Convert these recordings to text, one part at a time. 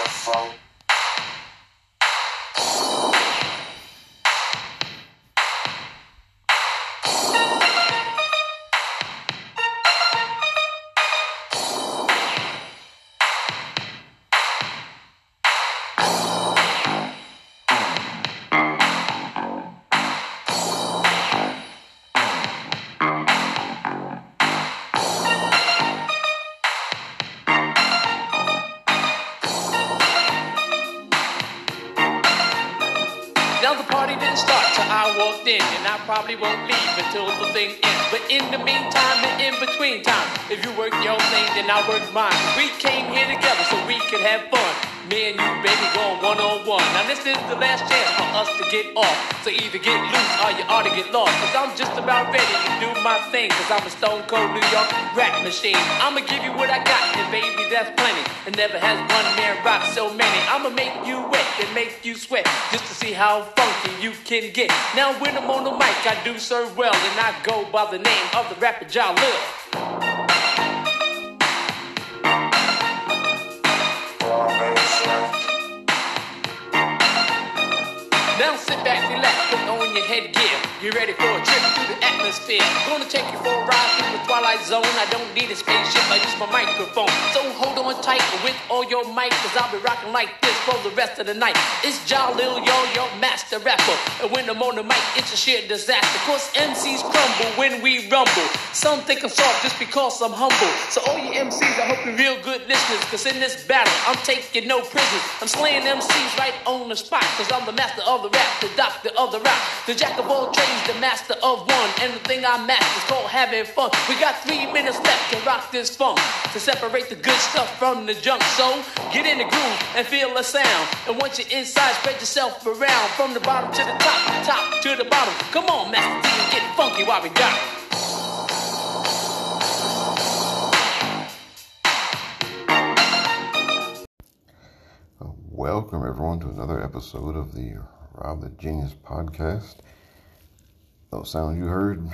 microphone. Now probably won't leave until the thing ends. But in the meantime and in between time, if you work your thing, then I work mine. We came here together so we could have fun. Me and you, baby, going one on one. Now this is the last chance for us to get off. So either get loose or you ought to get lost. Cause I'm just about ready to do my thing. Cause I'm a stone cold New York rap machine. I'ma give you what I got, and baby, that's plenty. And never has one man rock so many. I'ma make you wet and make you sweat just to see how funky you can get. Now when I'm on the mic, I do serve well, and I go by the name of the rapper Ja sit back, relax, put on your headgear. Get ready for a trip through the atmosphere. Gonna take you for a ride through the twilight zone. I don't need a spaceship, I use my microphone. So hold on tight with all your might, cause I'll be rocking like this for the rest of the night. It's Jalil, yo, your master rapper. And when I'm on the mic, it's a sheer disaster. Cause MCs crumble when we rumble. Some think I'm soft just because I'm humble. So all you MCs, I hope you're real good listeners. Cause in this battle, I'm taking no prisoners. I'm slaying MCs right on the spot. Cause I'm the master of the rap, the doctor of the rap, the jack of all trades, the master of one. And the thing I master is called having fun. We got three minutes left to rock this funk. To separate the good stuff from the junk. So get in the groove and feel the sound. And once you're inside, spread yourself around. From the bottom to the top, top to the bottom. Come on, Master T, and get funky while we got. Welcome, everyone, to another episode of the Rob the Genius podcast. Those sounds you heard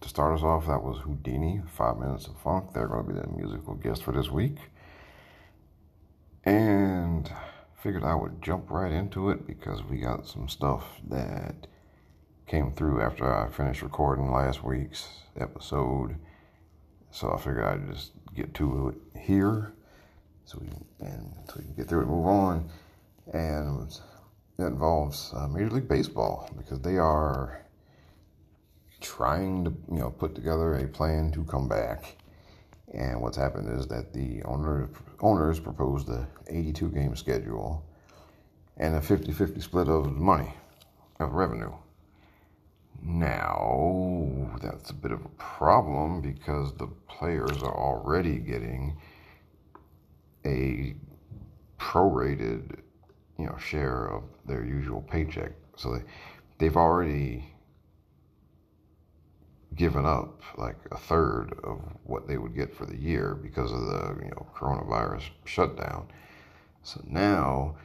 to start us off, that was Whodini, Five Minutes of Funk. They're going to be the musical guest for this week. And figured I would jump right into it because we got some stuff that came through after I finished recording last week's episode. So I figured I'd just get to it here so we and so we can get through it and move on. And it involves uh, Major League Baseball because they are trying to you know put together a plan to come back. And what's happened is that the owner, owners proposed a 82 game schedule and a 50 50 split of money, of revenue. Now, that's a bit of a problem because the players are already getting a prorated, you know, share of their usual paycheck. So they, they've already given up like a third of what they would get for the year because of the, you know, coronavirus shutdown. So now,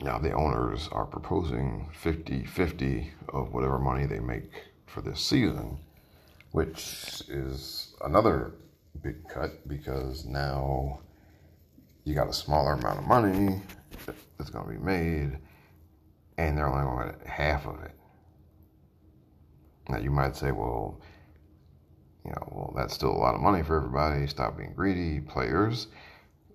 now the owners are proposing 50-50 of whatever money they make for this season, which is another big cut because now you got a smaller amount of money that's going to be made, and they're only going to get half of it. Now you might say, well, you know, well that's still a lot of money for everybody. Stop being greedy, players.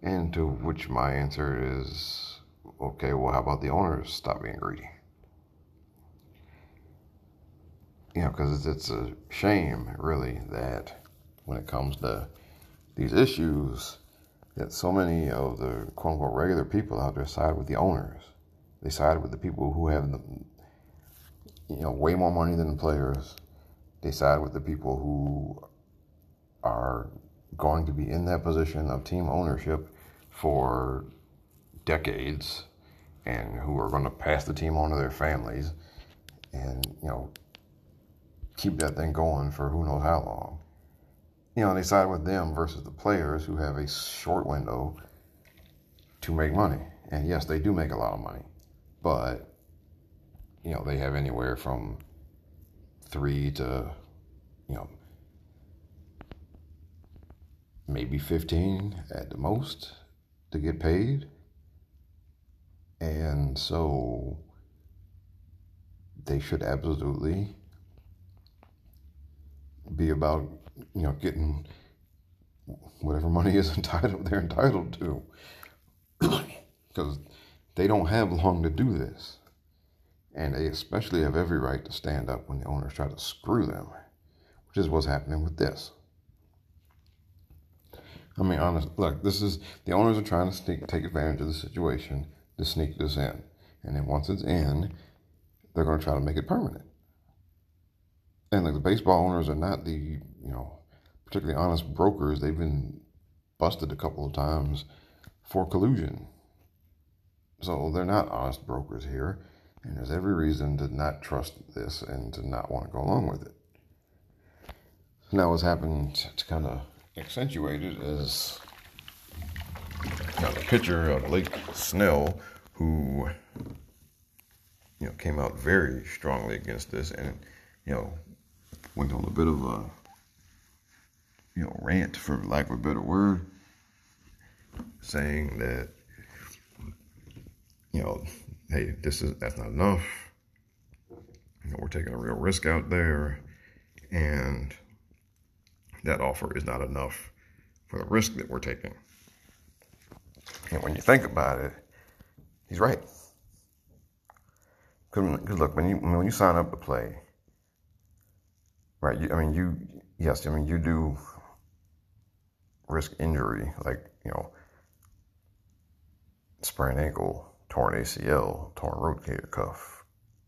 And to which my answer is, okay, well, how about the owners stop being greedy? You know, because it's, it's a shame, really, that when it comes to these issues that so many of the quote unquote regular people out there side with the owners. They side with the people who have the, you know way more money than the players. They side with the people who are going to be in that position of team ownership for decades and who are going to pass the team on to their families and you know keep that thing going for who knows how long you know, they side with them versus the players who have a short window to make money. And yes, they do make a lot of money, but you know, they have anywhere from three to, you know, maybe 15 at the most to get paid. And so they should absolutely be about, you know, getting whatever money is entitled they're entitled to. Because they don't have long to do this. And they especially have every right to stand up when the owners try to screw them, which is what's happening with this. I mean, honest, look, this is the owners are trying to sneak, take advantage of the situation to sneak this in. And then once it's in, they're going to try to make it permanent. And like the baseball owners are not the, you know, particularly honest brokers. They've been busted a couple of times for collusion. So they're not honest brokers here. And there's every reason to not trust this and to not want to go along with it. Now, what's happened to kind of accentuate it is got a picture of Blake Snell, who you know came out very strongly against this, and you know went on a bit of a you know rant, for lack of a better word, saying that you know hey, this is that's not enough. You know, we're taking a real risk out there, and that offer is not enough for the risk that we're taking. And when you think about it, he's right. Because look, when you when you sign up to play, right? You, I mean, you yes, I mean you do risk injury, like you know, sprained ankle, torn ACL, torn rotator cuff,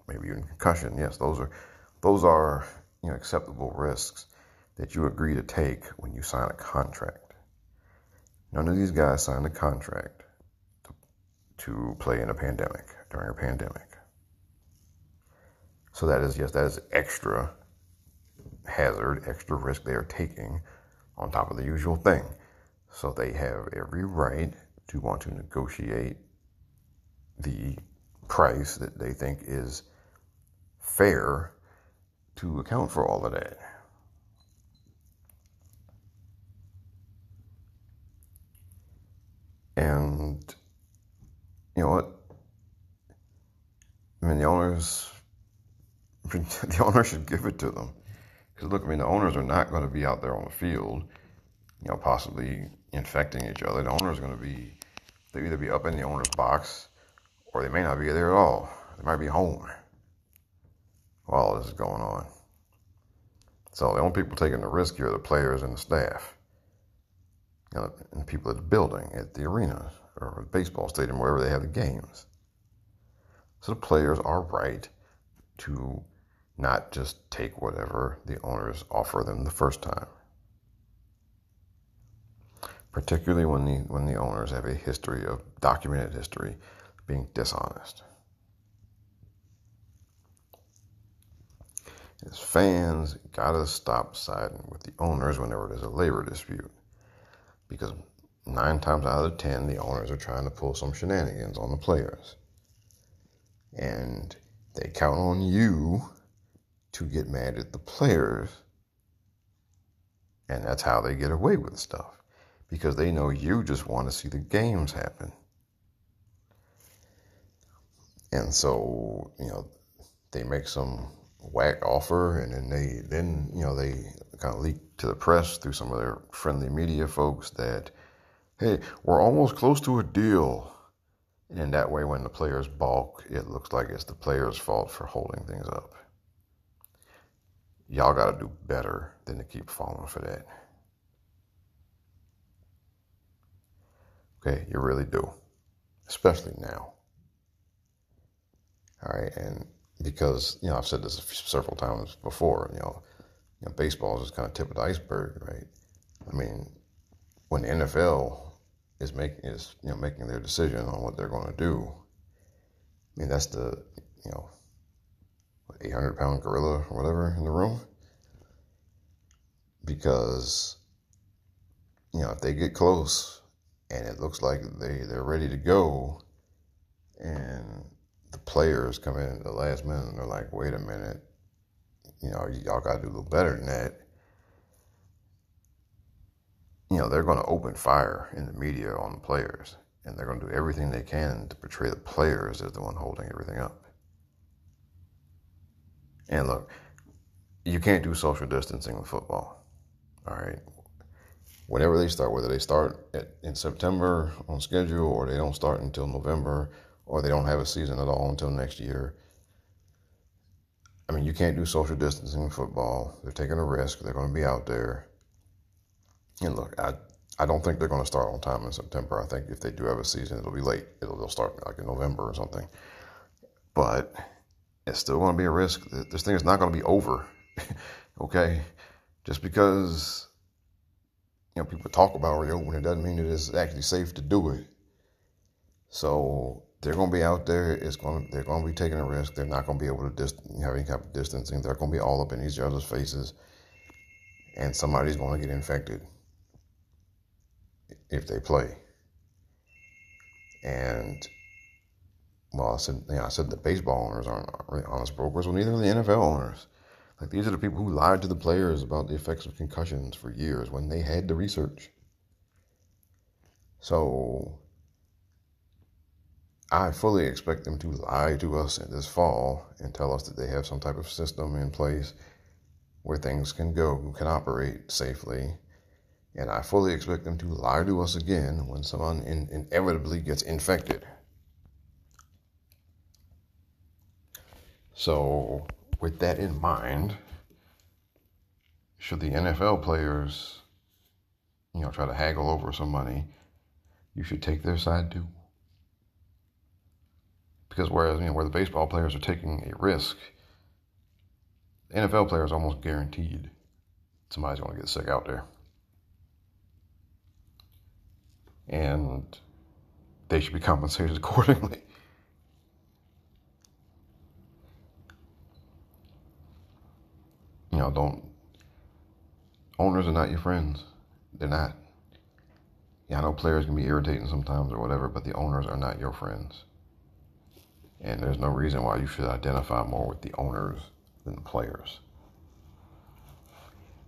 maybe even concussion. Yes, those are those are you know acceptable risks that you agree to take when you sign a contract. None of these guys signed a contract to, to play in a pandemic during a pandemic. So that is yes, that is extra hazard, extra risk they are taking on top of the usual thing. So they have every right to want to negotiate the price that they think is fair to account for all of that. And you know what? I mean, the owners, the owners should give it to them. Because look, I mean, the owners are not going to be out there on the field, you know, possibly infecting each other. The owners are going to be, they either be up in the owner's box or they may not be there at all. They might be home while all this is going on. So the only people taking the risk here are the players and the staff. You know, and people at the building, at the arena, or the baseball stadium, wherever they have the games. So the players are right to not just take whatever the owners offer them the first time. Particularly when the when the owners have a history of documented history being dishonest. As fans, gotta stop siding with the owners whenever there's a labor dispute. Because nine times out of ten, the owners are trying to pull some shenanigans on the players. And they count on you to get mad at the players. And that's how they get away with stuff. Because they know you just want to see the games happen. And so, you know, they make some whack offer and then they then, you know, they kind of leak to the press through some of their friendly media folks that, hey, we're almost close to a deal. And that way, when the players balk, it looks like it's the players' fault for holding things up. Y'all got to do better than to keep falling for that. Okay, you really do, especially now. All right, and because you know I've said this several times before, you know, you know baseball is just kind of tip of the iceberg, right? I mean, when the NFL is making is you know making their decision on what they're going to do, I mean that's the you know 800 pound gorilla or whatever in the room because you know if they get close and it looks like they they're ready to go and the players come in at the last minute and they're like, wait a minute, you know, y'all got to do a little better than that. You know, they're going to open fire in the media on the players. And they're going to do everything they can to portray the players as the one holding everything up. And look, you can't do social distancing with football. All right. Whenever they start, whether they start at, in September on schedule or they don't start until November or they don't have a season at all until next year. I mean, you can't do social distancing in football. They're taking a risk. They're going to be out there. And look, I I don't think they're going to start on time in September. I think if they do have a season, it'll be late. It'll they'll start like in November or something. But it's still going to be a risk. This thing is not going to be over. okay, just because you know people talk about reopening it doesn't mean it is actually safe to do it. So they're going to be out there. It's going they're going to be taking a risk. They're not going to be able to dis- have any kind of distancing. They're going to be all up in each other's faces, and somebody's going to get infected if they play. And well, I said, yeah, I said the baseball owners aren't really honest brokers. Well, neither are the NFL owners. Like these are the people who lied to the players about the effects of concussions for years when they had the research. So I fully expect them to lie to us this fall and tell us that they have some type of system in place where things can go, can operate safely. And I fully expect them to lie to us again when someone in, inevitably gets infected. So, with that in mind, should the NFL players, you know, try to haggle over some money, you should take their side too. Because whereas you know where the baseball players are taking a risk, NFL players almost guaranteed somebody's going to get sick out there, and they should be compensated accordingly. You know, don't owners are not your friends. They're not. Yeah, I know players can be irritating sometimes or whatever, but the owners are not your friends. And there's no reason why you should identify more with the owners than the players.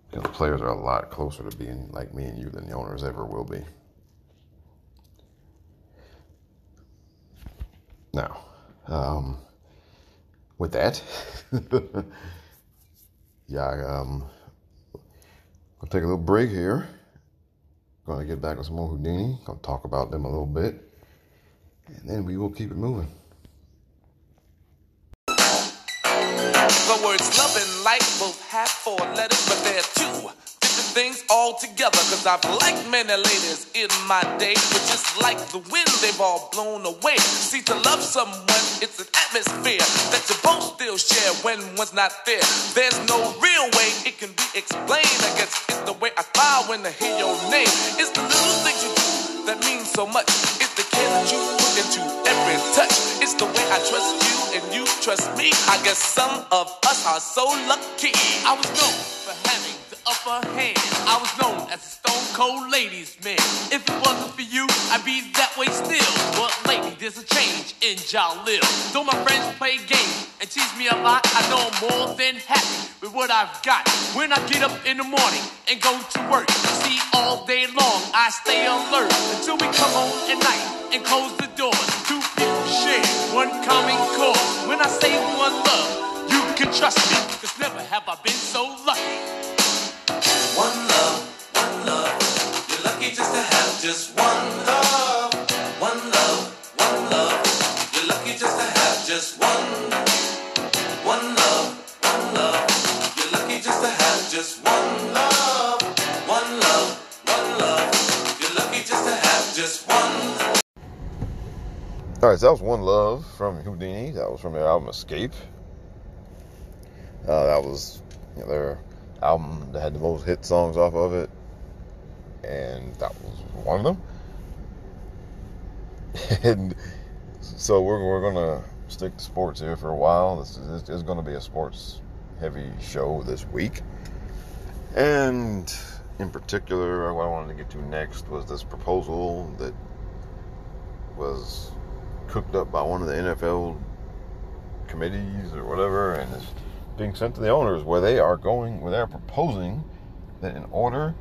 Because the players are a lot closer to being like me and you than the owners ever will be. Now, um, with that, yeah, um, I'll take a little break here. I'm Gonna get back with some more Whodini. Gonna talk about them a little bit, and then we will keep it moving. The words love and light both have four letters, but they're two different things altogether. Cause I've liked many ladies in my day, but just like the wind, they've all blown away. See, to love someone, it's an atmosphere that you both still share when one's not there. There's no real way it can be explained. I guess it's the way I smile when I hear your name. It's the little things you do that mean so much. The care that you put into every touch. It's the way I trust you and you trust me. I guess some of us are so lucky. I was known upper hand. I was known as a stone cold ladies man. If it wasn't for you, I'd be that way still. But lately, there's a change in Jalil. Though my friends play games and tease me a lot, I know I'm more than happy with what I've got. When I get up in the morning and go to work, see all day long I stay alert until we come home at night and close the doors. Two people share one common cause. When I say one love, you can trust me, cause never have I been so lucky. One love, one love. You're lucky just to have just one love. One love, one love. You're lucky just to have just one. One love, one love. You're lucky just to have just one love. One love, one love. You're lucky just to have just one. All right, so that was One Love from Whodini. That was from their album Escape. Uh, that was you know, their album that had the most hit songs off of it, and that was one of them. and so we're, we're gonna stick to sports here for a while. This is, this is to be a sports heavy show this week, and in particular, what I wanted to get to next was this proposal that was cooked up by one of the NFL committees or whatever, and is being sent to the owners, where they are going, where they are proposing that in order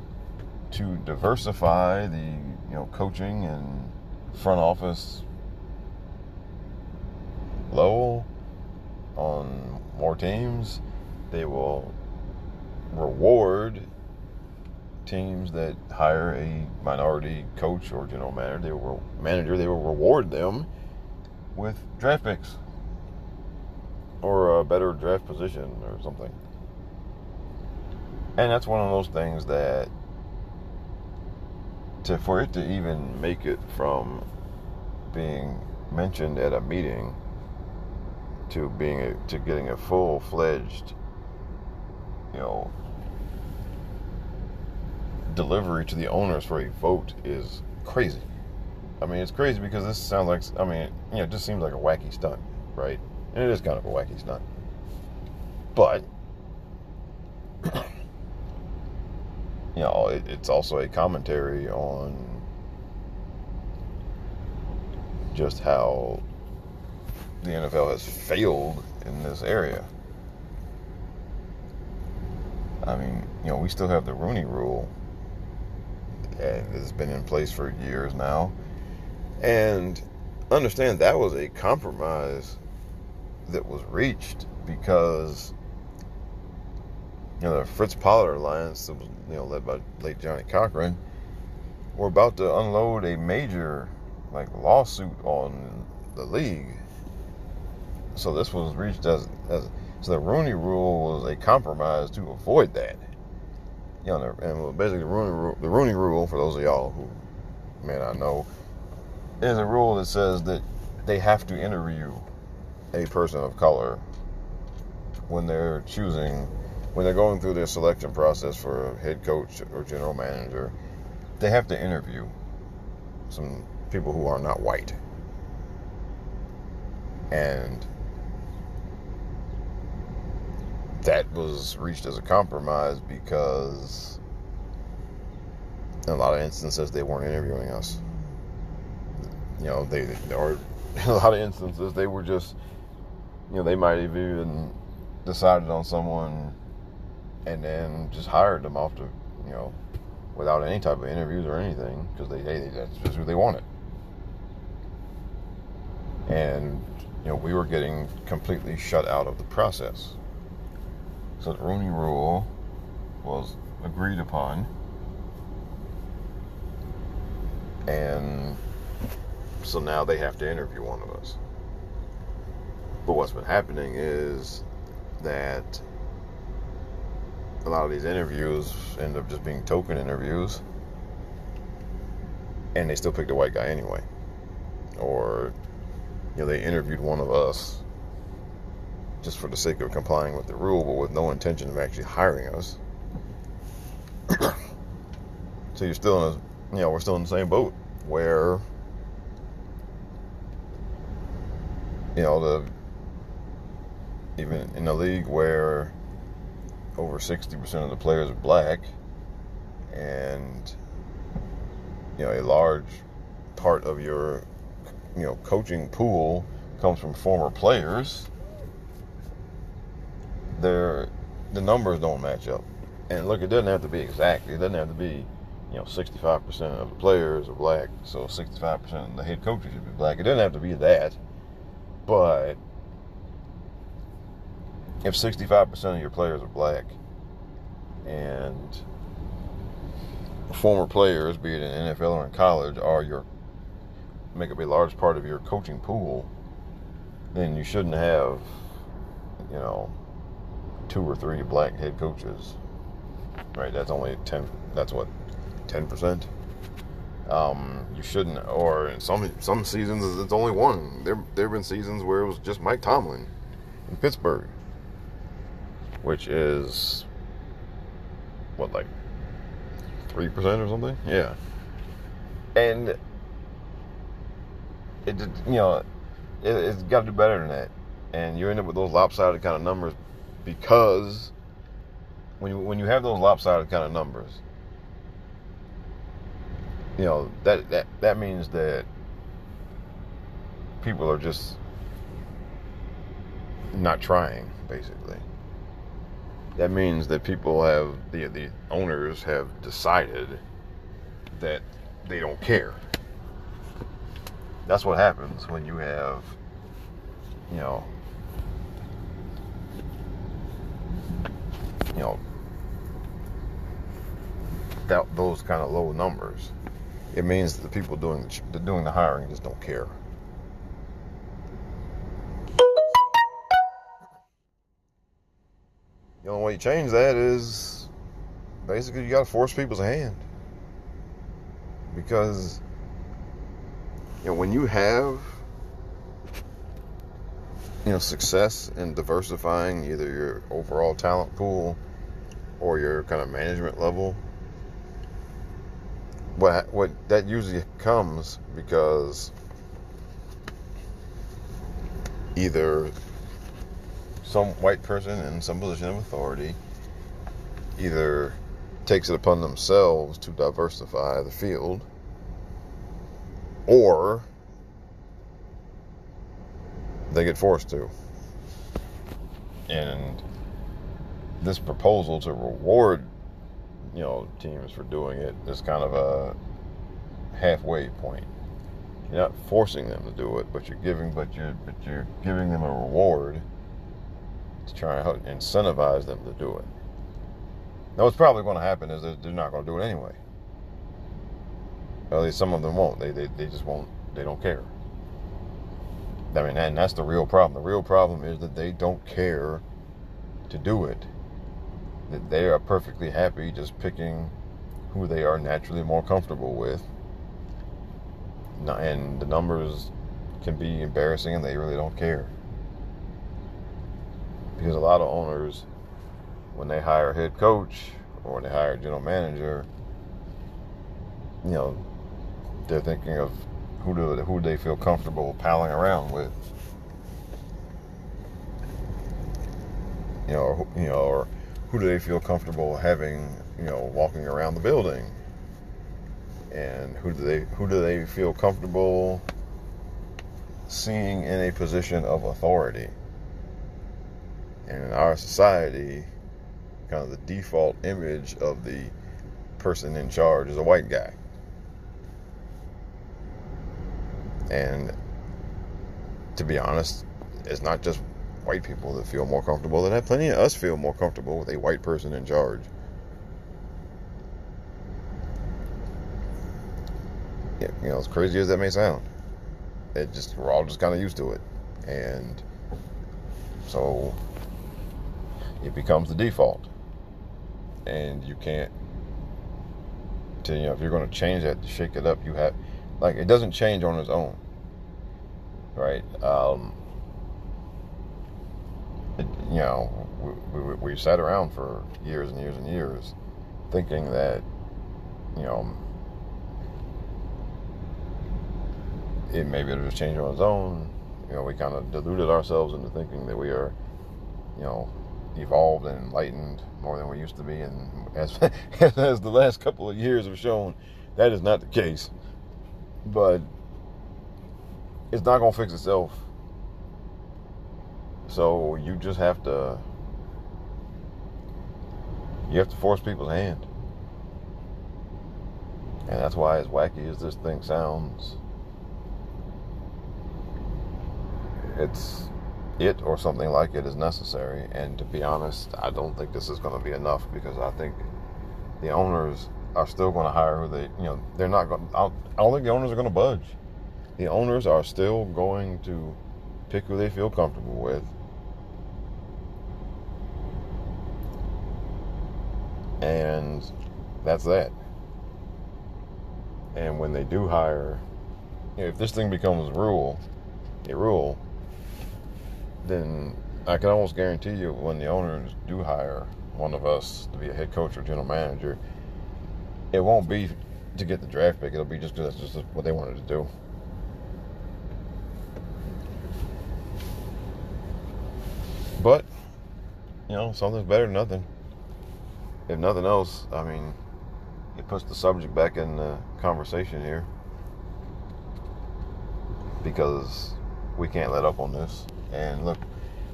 to diversify the you know coaching and front office level on more teams. They will reward teams that hire a minority coach or general manager. They will manager. They will reward them with draft picks or a better draft position or something. And that's one of those things that to for it to even make it from being mentioned at a meeting to being a, to getting a full fledged you know delivery to the owners for a vote is crazy. I mean, it's crazy because this sounds like I mean, you know, it just seems like a wacky stunt, right? And it is kind of a wacky stunt. But you know, it, it's also a commentary on just how the NFL has failed in this area. I mean, you know, we still have the Rooney Rule, and it's been in place for years now. And understand that was a compromise that was reached because you know the Fritz Pollard Alliance, that was you know led by late Johnnie Cochran, were about to unload a major like lawsuit on the league. So this was reached as as so the Rooney Rule was a compromise to avoid that. You know, and basically the Rooney Rule, the Rooney Rule for those of y'all who may not know, is a rule that says that they have to interview a person of color when they're choosing when they're going through their selection process for a head coach or general manager, they have to interview some people who are not white. And that was reached as a compromise because in a lot of instances they weren't interviewing us. You know, they or in a lot of instances they were just you know, they might have even decided on someone and then just hired them off the, you know, without any type of interviews or anything because they, hey, that's just who they wanted. And, you know, we were getting completely shut out of the process. So the Rooney Rule was agreed upon. And so now they have to interview one of us. But what's been happening is that a lot of these interviews end up just being token interviews, and they still pick the white guy anyway. Or, you know, they interviewed one of us just for the sake of complying with the rule, but with no intention of actually hiring us. so you're still in a, you know, we're still in the same boat where, you know, the even in a league where over 60% of the players are black and you know a large part of your you know coaching pool comes from former players there the numbers don't match up. And look it doesn't have to be exact. It doesn't have to be you know 65% of the players are black so 65% of the head coaches should be black. It doesn't have to be that. But if 65% of your players are black and former players, be it in NFL or in college, are your make up a large part of your coaching pool, then you shouldn't have, you know, two or three black head coaches. Right? That's only ten. That's what ten percent. Um, you shouldn't, or in some some seasons it's only one. There there have been seasons where it was just Mike Tomlin in Pittsburgh which is what like three percent or something. Yeah, and it you know it, it's got to do better than that, and you end up with those lopsided kind of numbers because when you when you have those lopsided kind of numbers, you know that that that means that people are just not trying basically that means that people have the the owners have decided that they don't care. that's what happens when you have, you know, you know, that those kind of low numbers. It means the people doing the, doing the hiring just don't care. The only way you change that is basically you got to force people's hand. Because you know when you have you know success in diversifying either your overall talent pool or your kind of management level what what that usually comes because either some white person in some position of authority either takes it upon themselves to diversify the field or they get forced to. And this proposal to reward, you know, teams for doing it is kind of a halfway point. You're not forcing them to do it, but you're giving, but you're, but you're giving them a reward to try and incentivize them to do it. Now, what's probably going to happen is they're not going to do it anyway. at least some of them won't. They, they, they just won't. They don't care. I mean, and that's the real problem. The real problem is that they don't care to do it. That they are perfectly happy just picking who they are naturally more comfortable with. And the numbers can be embarrassing and they really don't care. Because a lot of owners when they hire a head coach or when they hire a general manager, you know, they're thinking of who do who they feel comfortable palling around with. You know, or, you know, or who do they feel comfortable having, you know, walking around the building? And who do they who do they feel comfortable seeing in a position of authority? And in our society, kind of the default image of the person in charge is a white guy. And to be honest, it's not just white people that feel more comfortable. That have plenty of us feel more comfortable with a white person in charge. Yeah, you know, as crazy as that may sound, it just we're all just kind of used to it, and so it becomes the default. And you can't to you know if you're going to change that to shake it up you have like it doesn't change on its own right? Um it, you know we, we, we sat around for years and years and years thinking that you know it maybe it'll just change on its own. You know we kind of deluded ourselves into thinking that we are you know evolved and enlightened more than we used to be. And as, as the last couple of years have shown, that is not the case. But it's not going to fix itself. So you just have to you have to force people's hand. And that's why as wacky as this thing sounds, it's it or something like it is necessary. And to be honest, I don't think this is going to be enough because I think the owners are still going to hire who they, you know, they're not going. I don't think the owners are going to budge. The owners are still going to pick who they feel comfortable with. And that's that. And when they do hire, you know, if this thing becomes rule, a rule, then I can almost guarantee you when the owners do hire one of us to be a head coach or general manager, it won't be to get the draft pick. It'll be just because that's just what they wanted to do. But, you know, something's better than nothing. If nothing else, I mean, it puts the subject back in the conversation here. Because we can't let up on this. And look,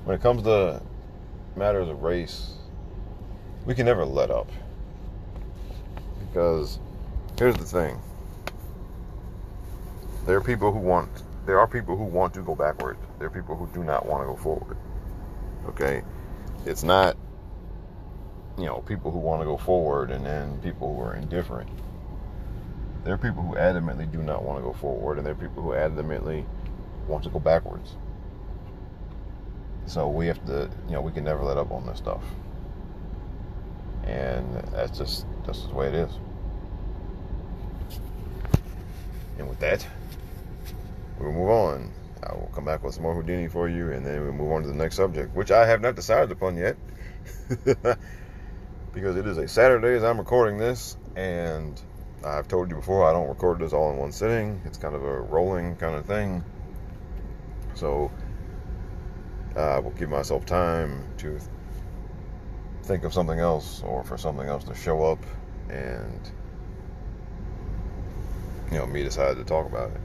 when it comes to matters of race, we can never let up. Because here's the thing there are people who want there are people who want to go backward. There are people who do not want to go forward. Okay? It's not you know, people who want to go forward and then people who are indifferent. There are people who adamantly do not want to go forward and there are people who adamantly want to go backwards. So we have to, you know, we can never let up on this stuff. And that's just that's just the way it is. And with that, we'll move on. I will come back with some more Whodini for you, and then we'll move on to the next subject, which I have not decided upon yet. because it is a Saturday as I'm recording this, and I've told you before I don't record this all in one sitting. It's kind of a rolling kind of thing. So I will give myself time to think of something else or for something else to show up and you know me decide to talk about it.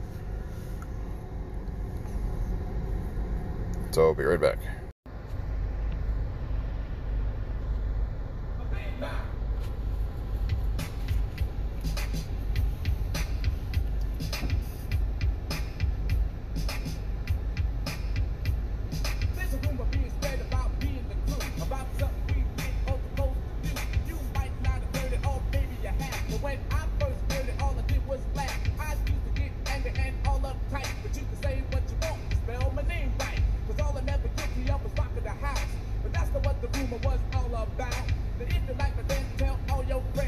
So I'll be right back. Not what was all about. That if you like me, then tell all your friends.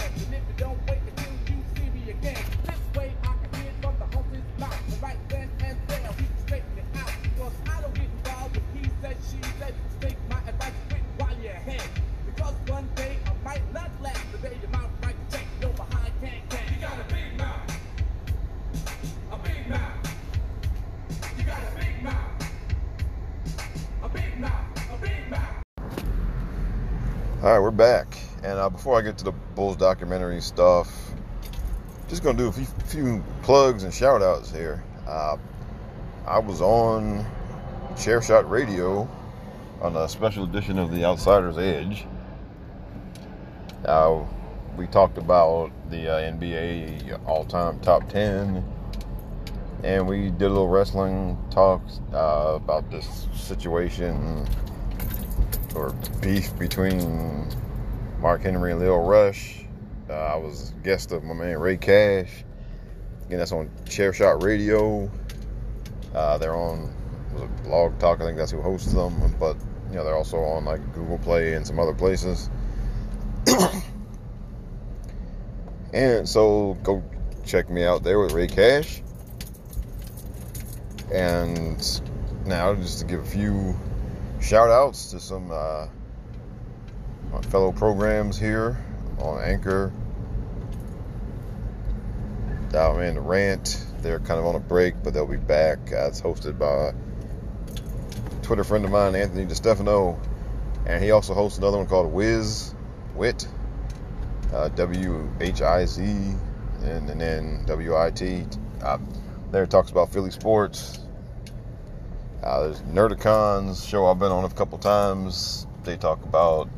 Before I get to the Bulls documentary stuff, just gonna do a few, few plugs and shout outs here. Uh, I was on Chair Shot Radio on a special edition of The Outsider's Edge. Uh, we talked about the uh, NBA all-time top 10 and we did a little wrestling talk uh, about this situation or beef between Mark Henry and Lio Rush. Uh, I was guest of my man Ray Cash. Again, that's on Chair Shot Radio. Uh, they're on Blog Talk. I think that's who hosts them. But you know, they're also on like Google Play and some other places. and so go check me out there with Ray Cash. And now, just to give a few shout outs to some uh, my fellow programs here on Anchor. Oh in the rant. They're kind of on a break, but they'll be back. It's hosted by a Twitter friend of mine, Anthony DeStefano, and he also hosts another one called Whiz Wit, uh, W H I Z, and, then W I T. Uh, there talks about Philly sports. Uh, there's Nerdicons show I've been on a couple times. They talk about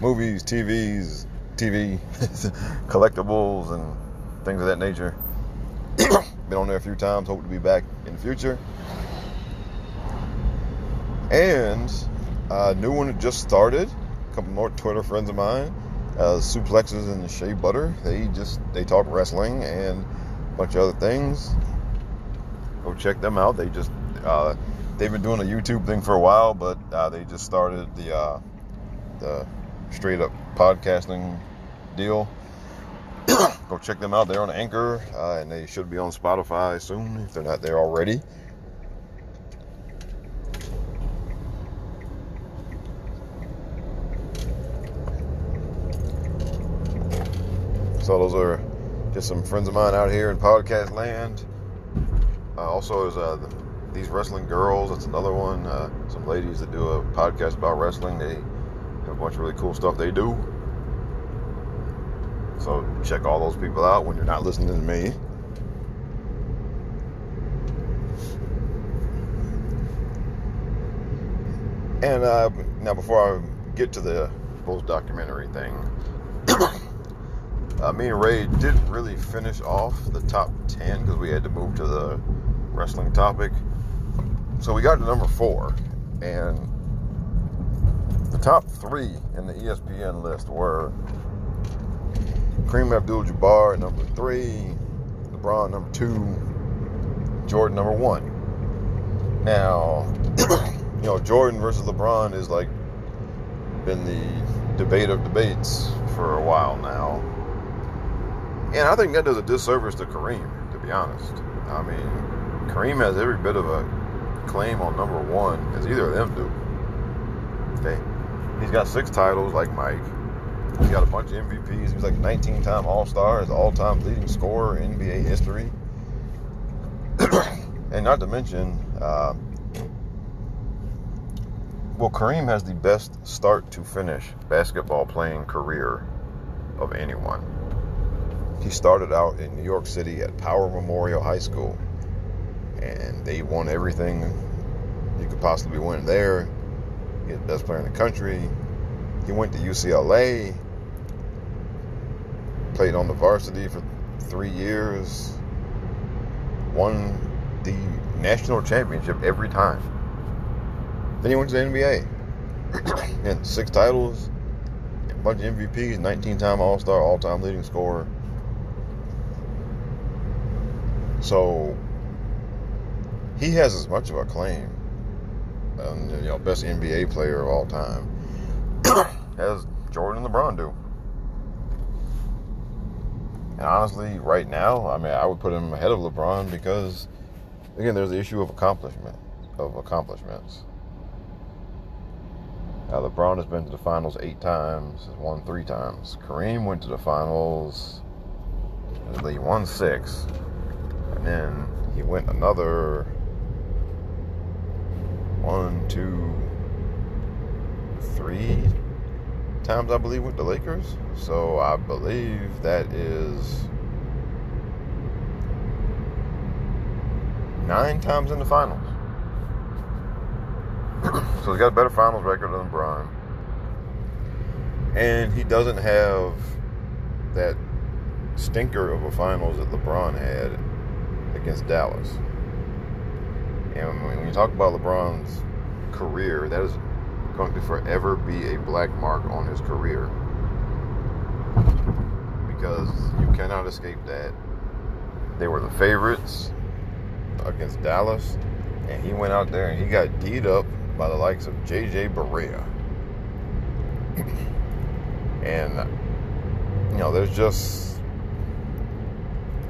movies, TVs, TV, collectibles, and things of that nature. been on there a few times. Hope to be back in the future. And a new one just started. A couple more Twitter friends of mine, uh, Suplexes and Shea Butter. They just they talk wrestling and a bunch of other things. Go check them out. They just uh, they've been doing a YouTube thing for a while, but uh, they just started the uh, the straight up podcasting deal. Go check them out. They're on Anchor, uh, and they should be on Spotify soon if they're not there already. So those are just some friends of mine out here in podcast land. Uh, also, is uh, the, these wrestling girls. That's another one. Uh, some ladies that do a podcast about wrestling. They bunch of really cool stuff they do. So check all those people out when you're not listening to me. And uh, now, before I get to the Bulls documentary thing, uh, me and Ray didn't really finish off the top 10 because we had to move to the wrestling topic. So we got to number four, and the top three in the ESPN list were Kareem Abdul-Jabbar number three, LeBron number two, Jordan number one. Now, you know, Jordan versus LeBron is like been the debate of debates for a while now. And I think that does a disservice to Kareem, to be honest. I mean, Kareem has every bit of a claim on number one as either of them do. Okay. He's got six titles like Mike. He's got a bunch of MVPs. He's like 19 time All Star, the all time leading scorer in NBA history. and not to mention, uh, well, Kareem has the best start to finish basketball playing career of anyone. He started out in New York City at Power Memorial High School, and they won everything you could possibly win there. He's the best player in the country. He went to UCLA, played on the varsity for three years, won the national championship every time. Then he went to the NBA. and six titles, a bunch of MVPs, 19 time All Star, all time leading scorer. So he has as much of a claim, um, you know, best NBA player of all time, as Jordan and LeBron do. And honestly, right now, I mean, I would put him ahead of LeBron because, again, there's the issue of accomplishment, of accomplishments. Now, LeBron has been to the finals eight times, has won three times. Kareem went to the finals, he won six, and then he went another one, two, three times, I believe, with the Lakers. So I believe that is nine times in the finals. so he's got a better finals record than LeBron. And he doesn't have that stinker of a finals that LeBron had against Dallas. And when you talk about LeBron's career, that is going to forever be a black mark on his career. Because you cannot escape that. They were the favorites against Dallas, and he went out there and he got beat up by the likes of JJ Barea. and you know, there's just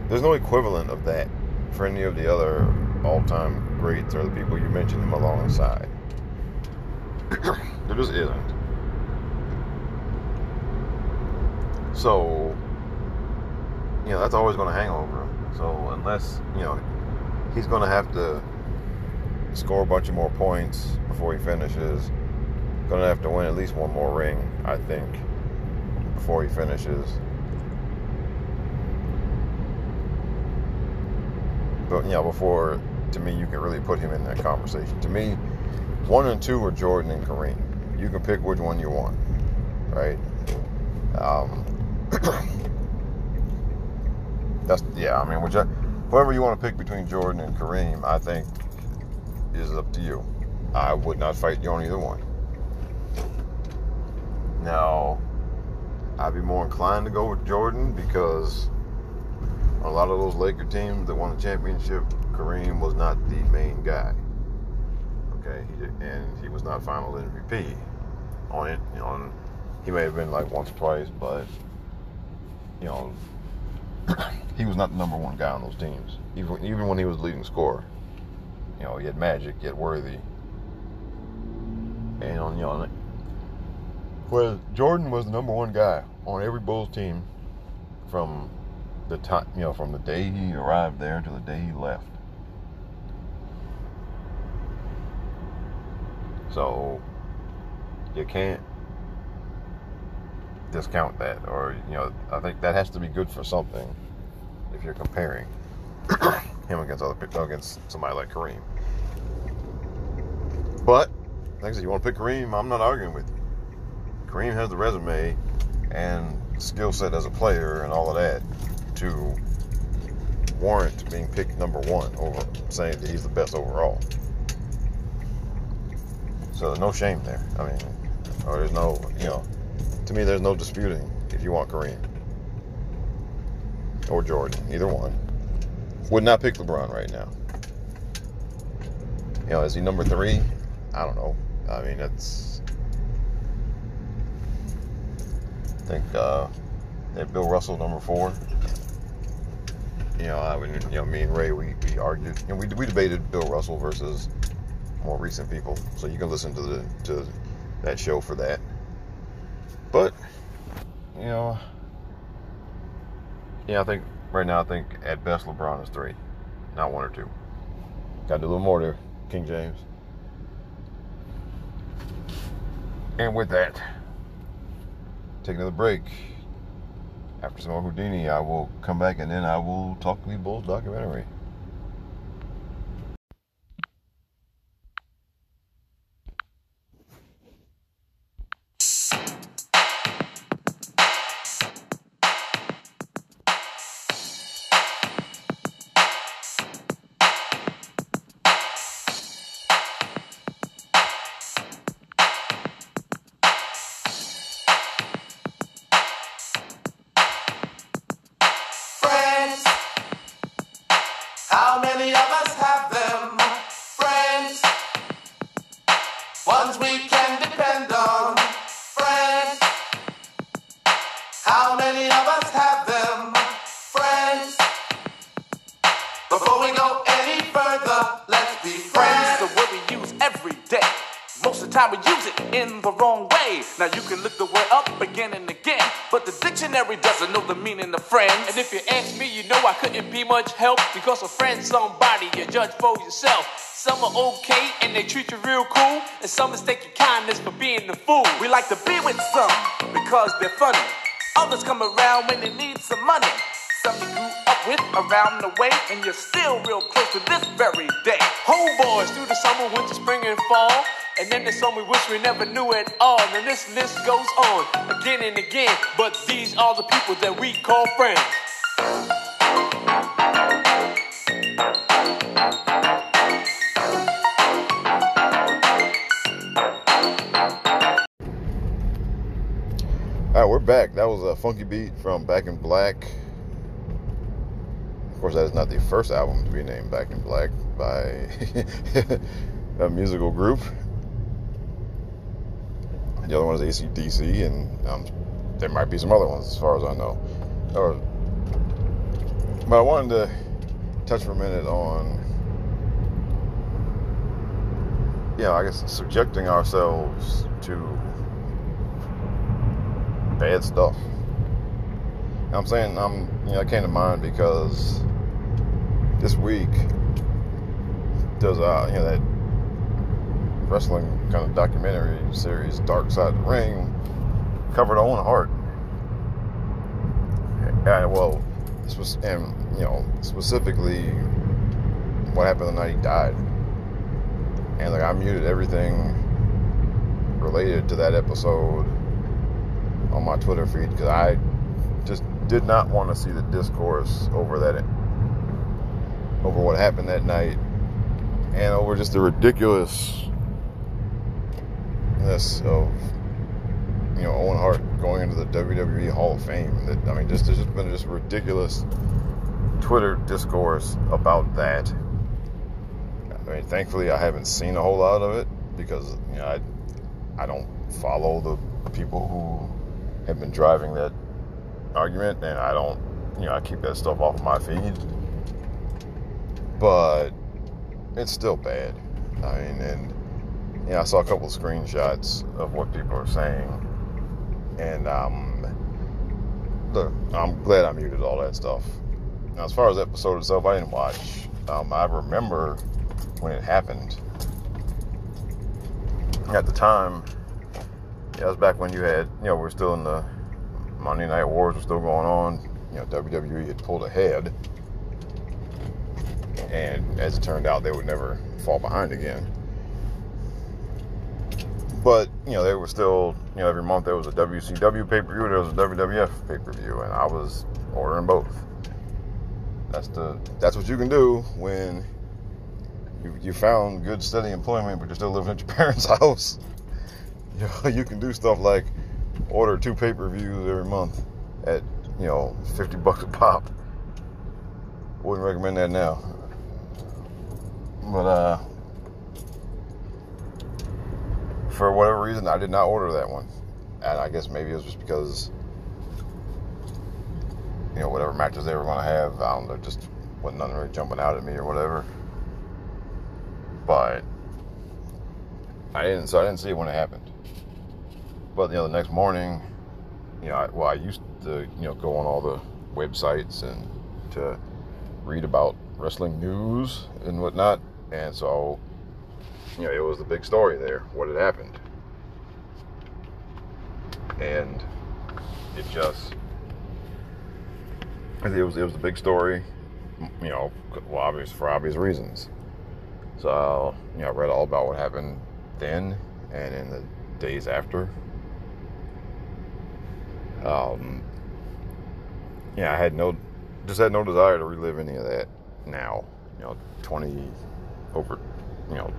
there's no equivalent of that for any of the other all-time greats or the people you mentioned them alongside. there just isn't. So, you know, that's always going to hang over him. So unless you know, he's going to have to score a bunch of more points before he finishes. Going to have to win at least one more ring, I think, before he finishes. But you know, before to me, you can really put him in that conversation. To me, one and two are Jordan and Kareem. You can pick which one you want, right? Um, that's yeah. I mean, which whoever you want to pick between Jordan and Kareem, I think is up to you. I would not fight you on either one. Now, I'd be more inclined to go with Jordan because a lot of those Laker teams that won the championship, Kareem was not the main guy. Okay, he did, and he was not Final MVP on it. You know, he may have been like once or twice, but you know, he was not the number one guy on those teams. Even even when he was leading scorer, you know, he had Magic, had Worthy, and on you know, well, Jordan was the number one guy on every Bulls team from the time, you know, from the day he arrived there until the day he left. So you can't discount that, or you know, I think that has to be good for something if you're comparing him against other people against somebody like Kareem. But like I said, you want to pick Kareem, I'm not arguing with you. Kareem has the resume and skill set as a player and all of that to warrant being picked number one over saying that he's the best overall. So no shame there. I mean, or there's no, you know, to me, there's no disputing if you want Kareem or Jordan, either one. Would not pick LeBron right now. You know, is he number three? I don't know. I mean, it's. I think uh, Bill Russell number four. You know, I mean, you know, me and Ray, we, we argued, and we, we debated Bill Russell versus more recent people. So you can listen to the to that show for that. But you know, yeah, I think right now I think at best LeBron is three, not one or two. Got to do a little more there, King James. And with that, take another break. After some more Whodini, I will come back and then I will talk to the Bulls documentary. Okay and they treat you real cool, and some mistake your kindness for being the fool. We like to be with some because they're funny. Others come around when they need some money. Some you grew up with around the way, and you're still real close to this very day. Homeboys through the summer, winter, spring, and fall. And then there's some we wish we never knew at all. And this list goes on again and again. But these are the people that we call friends. All right, we're back. That was a funky beat from Back in Black. Of course, that is not the first album to be named Back in Black by a musical group. The other one is ACDC, and um, there might be some other ones as far as I know. Or, but I wanted to touch for a minute on, you know, I guess subjecting ourselves to bad stuff. I'm saying I'm you know I came to mind because this week there's a you know that wrestling kind of documentary series Dark Side of the Ring covered Owen Hart. And well, this was and you know specifically what happened the night he died. And like I muted everything related to that episode on my Twitter feed because I just did not want to see the discourse over that, over what happened that night, and over just the ridiculousness of you know Owen Hart going into the WWE Hall of Fame. That I mean, just there's just been just ridiculous Twitter discourse about that. I mean, thankfully, I haven't seen a whole lot of it because you know I I don't follow the people who have been driving that argument, and I don't, you know, I keep that stuff off my feed. But it's still bad. I mean, and yeah, I saw a couple of screenshots of what people are saying, and um, look, I'm glad I muted all that stuff. Now, as far as episode itself, I didn't watch. Um, I remember when it happened. At the time, it was back when you had, you know, we are still in the Monday Night Wars were still going on. You know, WWE had pulled ahead, and as it turned out, they would never fall behind again. But you know, they were still, you know, every month there was a WCW pay per view, there was a WWF pay per view, and I was ordering both. that's the that's what you can do when you, you found good steady employment, but you're still living at your parents' house. You know, you can do stuff like order two pay per views every month at you know fifty bucks a pop. Wouldn't recommend that now. But uh, for whatever reason, I did not order that one, and I guess maybe it was just because you know whatever matches they were going to have, I don't know, just wasn't nothing really jumping out at me or whatever. But I didn't, so I didn't see it when it happened. But you know, the next morning, you know, I, well, I used to you know go on all the websites and to read about wrestling news and whatnot, and so you know, it was the big story there, what had happened. And it just, it was, it was a big story, you know, well, obvious, for obvious reasons. So, you know, I read all about what happened then and in the days after. Um, yeah, I had no, just had no desire to relive any of that now. You know, 20, over, you know,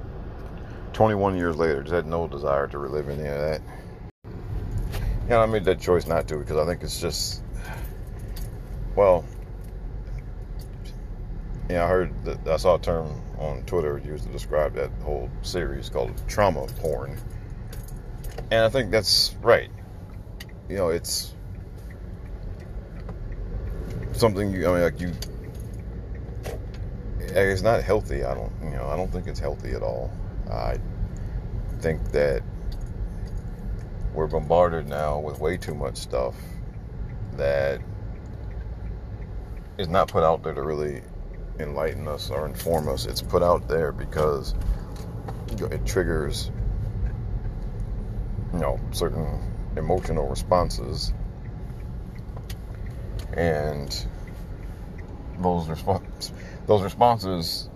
21 years later, just had no desire to relive any of that. And I made that choice not to because I think it's just, well, yeah, I heard that I saw a term on Twitter used to describe that whole series called trauma porn. And I think that's right. You know, it's something you, I mean, like you, it's not healthy. I don't, you know, I don't think it's healthy at all. I think that we're bombarded now with way too much stuff that is not put out there to really enlighten us or inform us. It's put out there because it triggers, you know, certain emotional responses, and those response those responses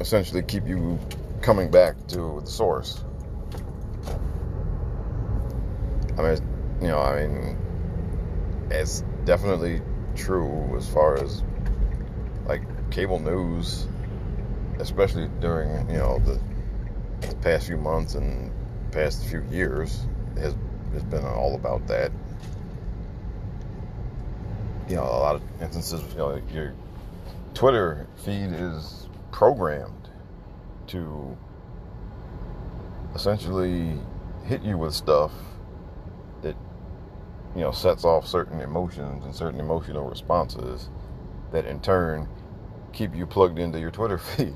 essentially keep you coming back to the source. I mean, you know, I mean, it's definitely true as far as like cable news, especially during you know the, the past few months and past few years has has been all about that. You know, a lot of instances, you know, your Twitter feed is programmed to essentially hit you with stuff that you know sets off certain emotions and certain emotional responses that in turn keep you plugged into your Twitter feed.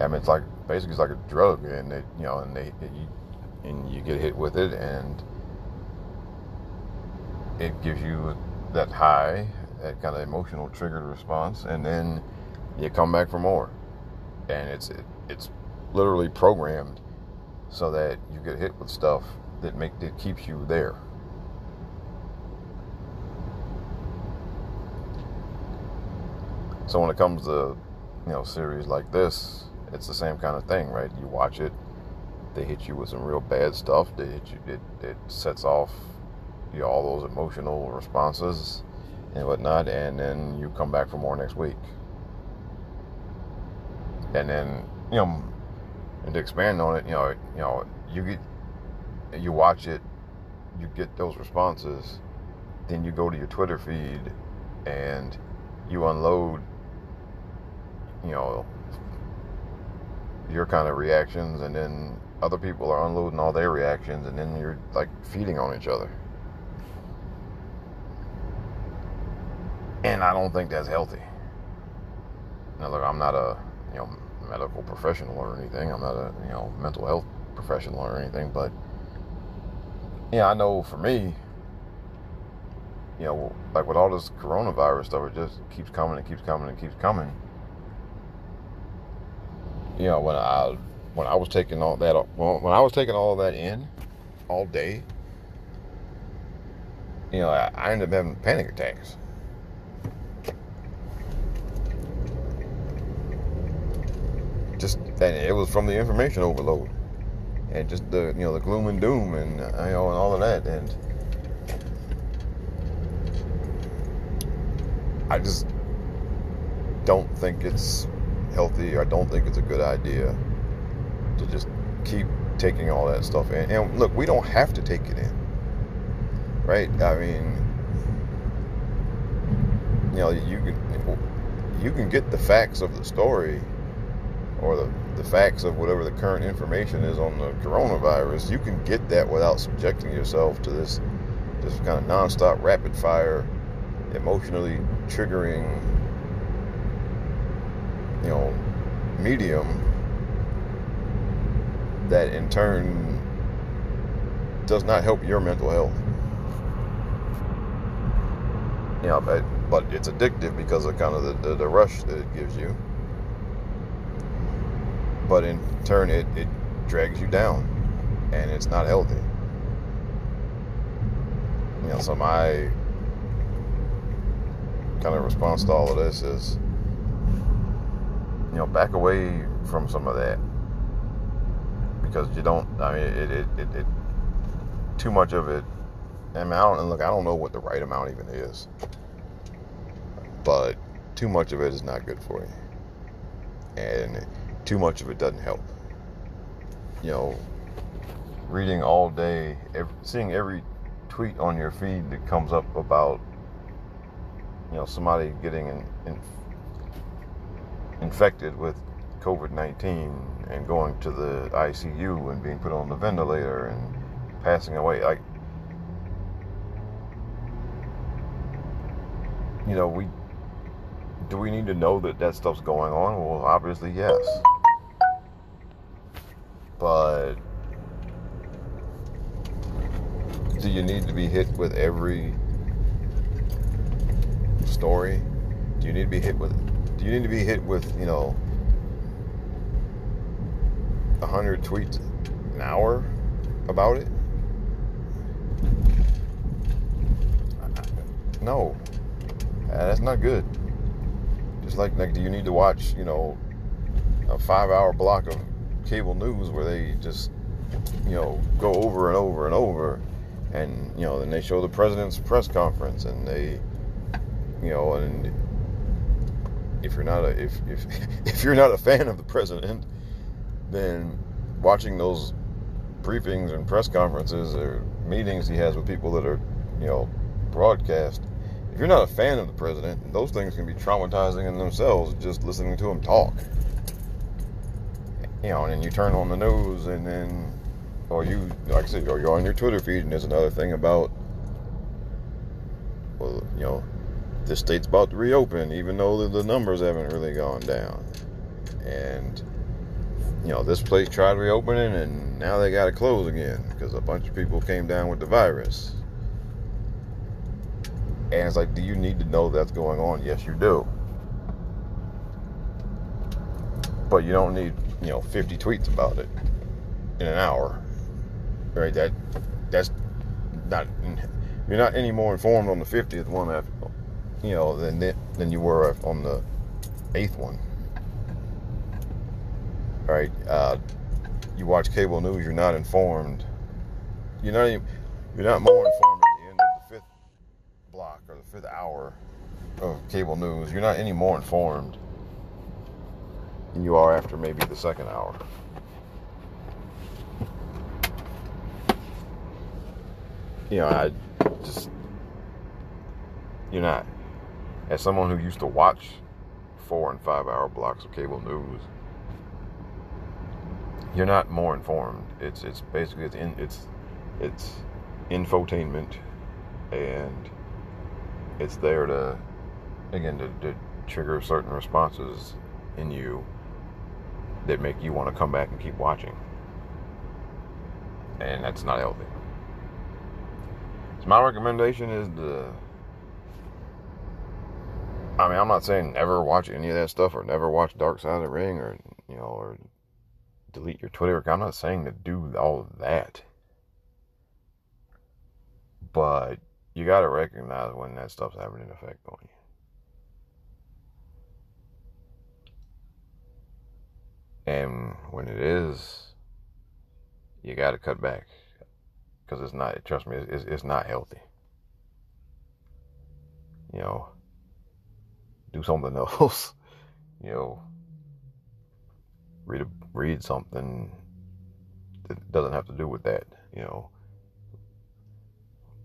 I mean, it's like basically it's like a drug, and it you know, and they it, you, and you get hit with it, and it gives you that high, that kind of emotional triggered response, and then you come back for more, and it's it, it's literally programmed so that you get hit with stuff that make that keeps you there. So when it comes to you know series like this, it's the same kind of thing, right? You watch it, they hit you with some real bad stuff. They hit you, it, it sets off you know, all those emotional responses and whatnot, and then you come back for more next week. And then you know, and to expand on it, you know, you know, you get you watch it, you get those responses, then you go to your Twitter feed and you unload you know your kind of reactions and then other people are unloading all their reactions and then you're like feeding on each other. And i don't think that's healthy. Now look i'm not a you know medical professional or anything. I'm not a you know mental health professional or anything but yeah i know for me you know like with all this coronavirus stuff it just keeps coming and keeps coming and keeps coming. You know, when I when I was taking all that well, when I was taking all that in all day, you know, I, I ended up having panic attacks. Just and it was from the information overload, and just the you know the gloom and doom and uh, you know and all of that and I just don't think it's healthy. I don't think it's a good idea to just keep taking all that stuff in. And look, we don't have to take it in, right? I mean, you know, you can you can get the facts of the story or the, the facts of whatever the current information is on the coronavirus. You can get that without subjecting yourself to this this kind of nonstop rapid fire, emotionally triggering, you know, medium that in turn does not help your mental health. You know, but, but it's addictive because of kind of the, the, the rush that it gives you. But in turn, it, it drags you down and it's not healthy. You know, so my kind of response to all of this is, you know, back away from some of that because you don't. I mean, it it, it, it too much of it. I mean, I don't look. I don't know what the right amount even is, but too much of it is not good for you, and too much of it doesn't help. You know, reading all day, every, seeing every tweet on your feed that comes up about you know somebody getting in, in, infected with COVID 19 and going to the ICU and being put on the ventilator and passing away. Like, you know, we do we need to know that that stuff's going on? Well, obviously, yes. But do you need to be hit with every story? Do you need to be hit with? Do you need to be hit with you know 100 tweets an hour about it? No. Uh, that's not good. Just like, like, do you need to watch, you know, a five hour block of cable news where they just, you know, go over and over and over and, you know, then they show the president's press conference and they, you know, and if you're not a, if, if, if you're not a fan of the president, then watching those briefings and press conferences or meetings he has with people that are, you know, broadcast. If you're not a fan of the president, those things can be traumatizing in themselves just listening to him talk. You know, and then you turn on the news and then, or you, like I said, or you're on your Twitter feed and there's another thing about, well, you know, this state's about to reopen even though the, the numbers haven't really gone down. And, you know, this place tried reopening and now they got to close again because a bunch of people came down with the virus. And it's like, do you need to know that's going on? Yes, you do. But you don't need, you know, 50 tweets about it in an hour. Right? That that's not you're not any more informed on the 50th one after, you know, than than you were on the eighth one right? Uh, you watch cable news, you're not informed. You're not even, you're not more informed at the end of the fifth block or the fifth hour of cable news. You're not any more informed than you are after maybe the second hour. You know, I just you're not. As someone who used to watch four and five hour blocks of cable news you're not more informed. It's it's basically it's in, it's it's infotainment, and it's there to again to, to trigger certain responses in you that make you want to come back and keep watching, and that's not healthy. So my recommendation is to. I mean, I'm not saying never watch any of that stuff or never watch Dark Side of the Ring or you know or delete your Twitter account. I'm not saying to do all of that. But you got to recognize when that stuff's having an effect on you. And when it is, you got to cut back because it's not. Trust me, it's, it's not healthy. You know, do something else. you know, read a, read something that doesn't have to do with that. You know,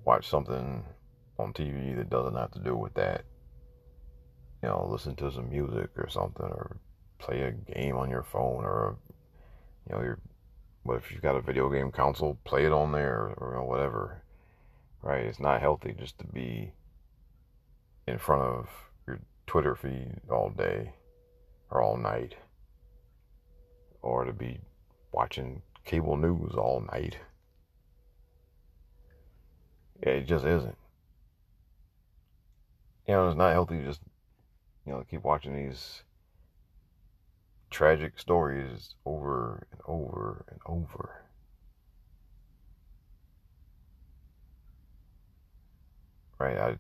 watch something on TV that doesn't have to do with that. You know, listen to some music or something, or play a game on your phone, or you know, your but if you've got a video game console, play it on there, or, or whatever. Right? It's not healthy just to be in front of your Twitter feed all day or all night, or to be watching cable news all night. It just isn't. You know, it's not healthy to just, you know, keep watching these tragic stories over and over and over. Right? I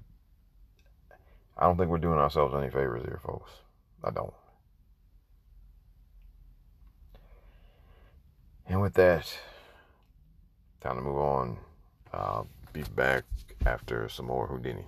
I don't think we're doing ourselves any favors here, folks. I don't. And with that, time to move on. I'll be back after some more Whodini.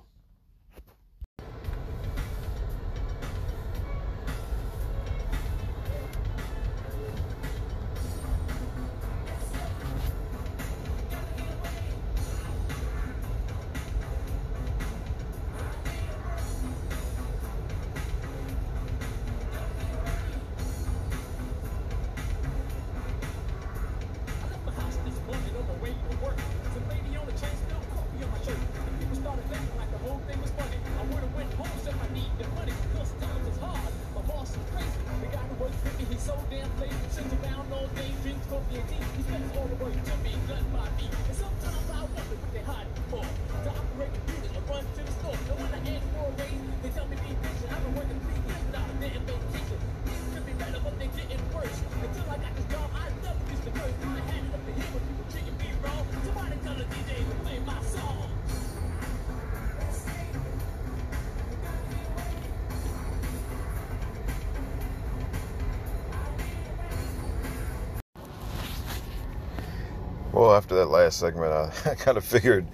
Segment, I, I kind of figured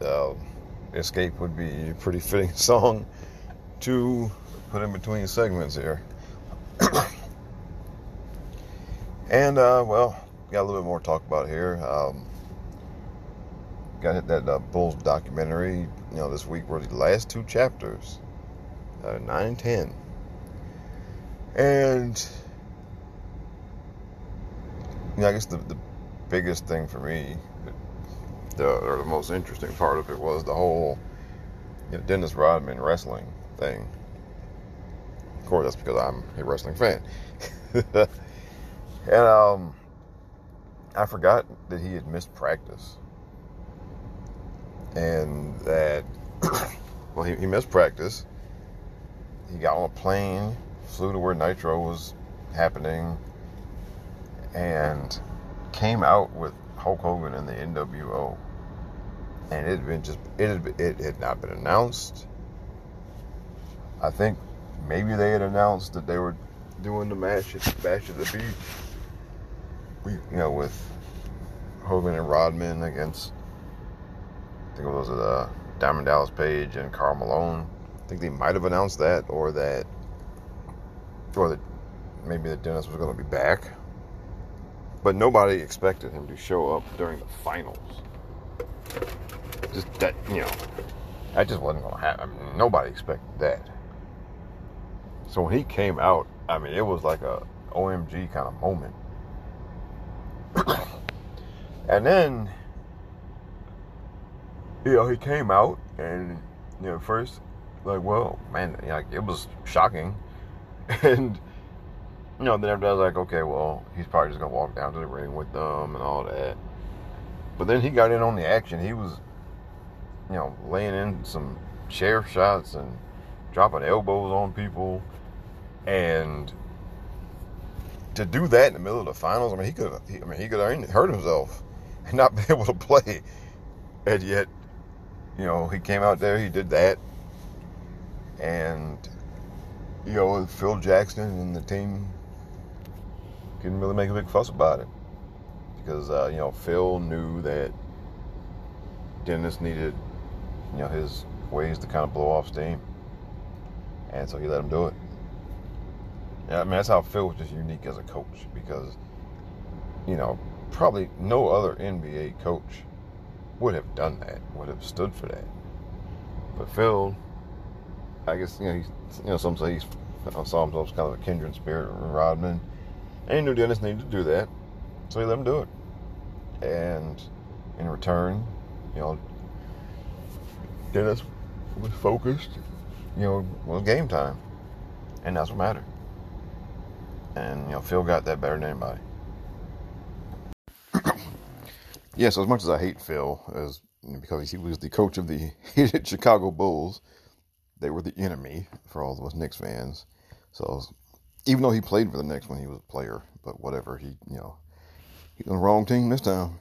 uh, Escape would be a pretty fitting song to put in between segments here. and, uh, well, got a little bit more to talk about here. Um, got hit that uh, Bulls documentary, you know, this week were the last two chapters, uh, 9 and 10. And you know, I guess the, the biggest thing for me, the, or the most interesting part of it, was the whole you know, Dennis Rodman wrestling thing. Of course, that's because I'm a wrestling fan. and um, I forgot that he had missed practice. And that, well, he, he missed practice. He got on a plane, flew to where Nitro was happening, and came out with Hulk Hogan and the NWO, and it had been just it had, it had not been announced. I think maybe they had announced that they were doing the match at at the Beach. We, you know, with Hogan and Rodman against I think it was uh, Diamond Dallas Page and Karl Malone. I think they might have announced that, or that, or that maybe that Dennis was going to be back but nobody expected him to show up during the finals. Just that, you know, that just wasn't going to happen. I mean, nobody expected that. So when he came out, I mean, it was like a OMG kind of moment. and then, you know, he came out and, you know, first, like, well, man, like, it was shocking. And, you know, then was like, okay, well, he's probably just gonna walk down to the ring with them and all that. But then he got in on the action. He was, you know, laying in some chair shots and dropping elbows on people, and to do that in the middle of the finals, I mean, he could, I mean, he could have hurt himself and not be able to play. And yet, you know, he came out there, he did that, and you know, Phil Jackson and the team couldn't really make a big fuss about it because uh, you know Phil knew that Dennis needed you know his ways to kind of blow off steam, and so he let him do it. Yeah, I mean that's how Phil was just unique as a coach because, you know, probably no other NBA coach would have done that, would have stood for that. But Phil, I guess you know, he's, you know, some say he's I saw himself as kind of a kindred spirit with Rodman, and he knew Dennis needed to do that, so he let him do it. And in return, you know, Dennis was focused. You know, was game time, and that's what mattered. And you know, Phil got that better than anybody. yeah, so as much as I hate Phil, as because he was the coach of the hated Chicago Bulls, they were the enemy for all of us Knicks fans. So even though he played for the Knicks when he was a player, but whatever, he you know he's on the wrong team this time.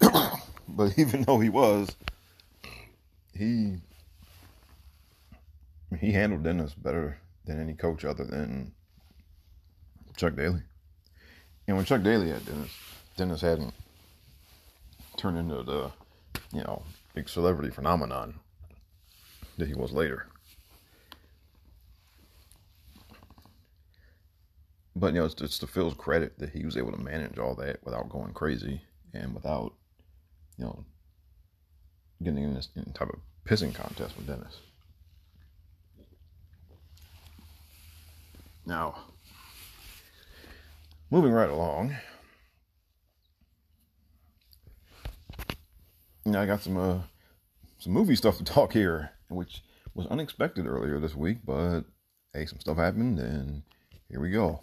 but even though he was, he he handled Dennis better than any coach other than Chuck Daly. And when Chuck Daly had Dennis, Dennis hadn't turned into the, you know, big celebrity phenomenon that he was later. But you know, it's, it's to Phil's credit that he was able to manage all that without going crazy and without, you know, getting in this type of pissing contest with Dennis. Now, moving right along. You know, I got some uh, some movie stuff to talk here, which was unexpected earlier this week, but hey, some stuff happened, and here we go.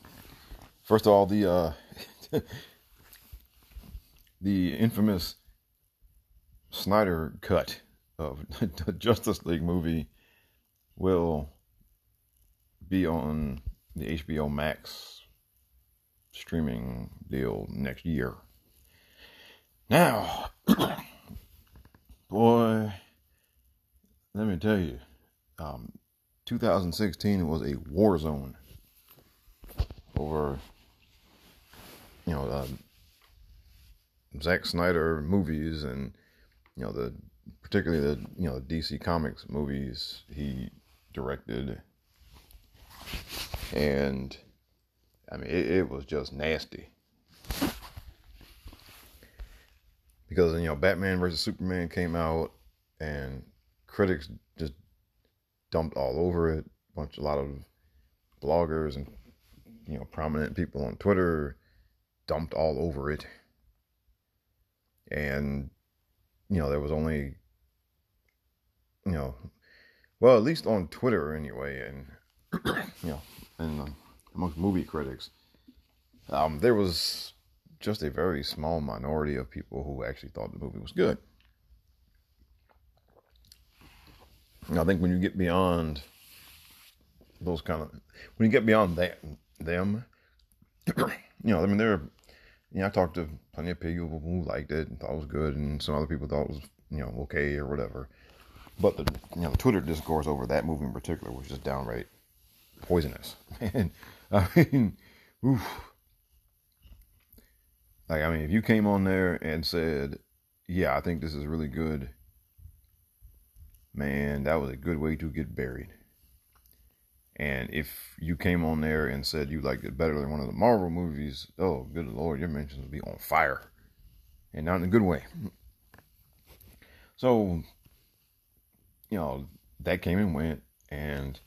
First of all, the uh, the infamous Snyder cut of the Justice League movie will be on the HBO Max streaming deal next year. Now, boy, let me tell you, um, 2016 was a war zone over, you know, uh, Zack Snyder movies and, you know, the particularly the you know DC Comics movies he directed and I mean, it, it was just nasty. Because, you know, Batman versus Superman came out and critics just dumped all over it. A bunch, a lot of bloggers and, you know, prominent people on Twitter dumped all over it. And, you know, there was only, you know, well, at least on Twitter anyway, and, you know, and uh, amongst movie critics, um, there was just a very small minority of people who actually thought the movie was good. I think when you get beyond those kind of, when you get beyond that, them, you know, I mean, there, you know, I talked to plenty of people who liked it and thought it was good, and some other people thought it was, you know, okay or whatever. But the, you know, the Twitter discourse over that movie in particular was just downright poisonous. And I mean, oof. Like, I mean, if you came on there and said, yeah, I think this is really good, man, that was a good way to get buried. And if you came on there and said you liked it better than one of the Marvel movies, oh, good lord, your mentions would be on fire. And not in a good way. So, you know, that came and went. And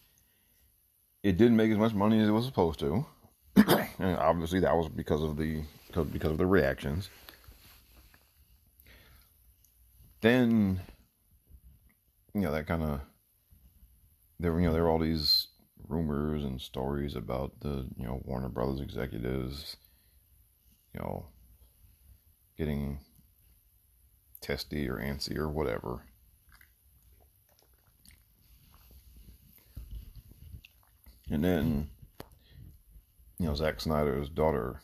it didn't make as much money as it was supposed to. and obviously that was because of the because of the reactions. Then you know that kind of there you know there were all these rumors and stories about the you know Warner Brothers executives you know getting testy or antsy or whatever. And then, you know, Zack Snyder's daughter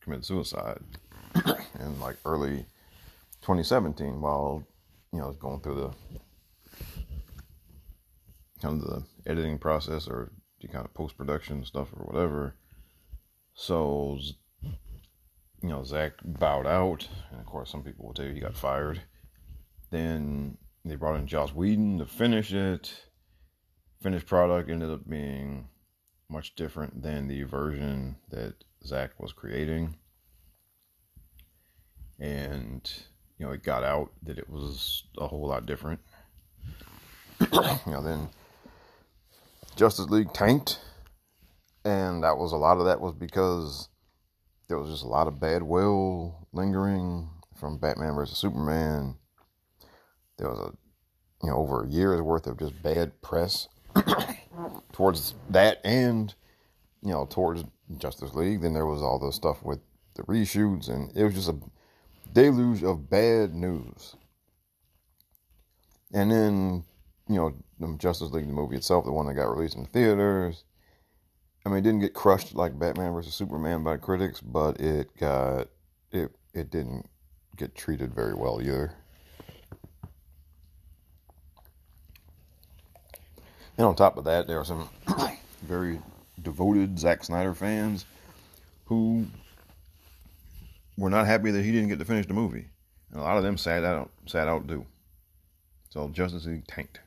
committed suicide in like early 2017 while, you know, going through the kind of the editing process or the kind of post production stuff or whatever. So, you know, Zack bowed out, and of course, some people will tell you he got fired. Then they brought in Joss Whedon to finish it finished product ended up being much different than the version that Zack was creating. And, you know, it got out that it was a whole lot different. you know, then Justice League tanked. And that was a lot of that was because there was just a lot of bad will lingering from Batman versus Superman. There was a you know over a year's worth of just bad press towards that and you know towards Justice League. Then there was all the stuff with the reshoots, and it was just a deluge of bad news. And then you know Justice League the movie itself, the one that got released in theaters. I mean, it didn't get crushed like Batman versus Superman by critics, but it got it it didn't get treated very well either. And on top of that, there are some very devoted Zack Snyder fans who were not happy that he didn't get to finish the movie. And a lot of them sat out sat out due. So Justice League tanked.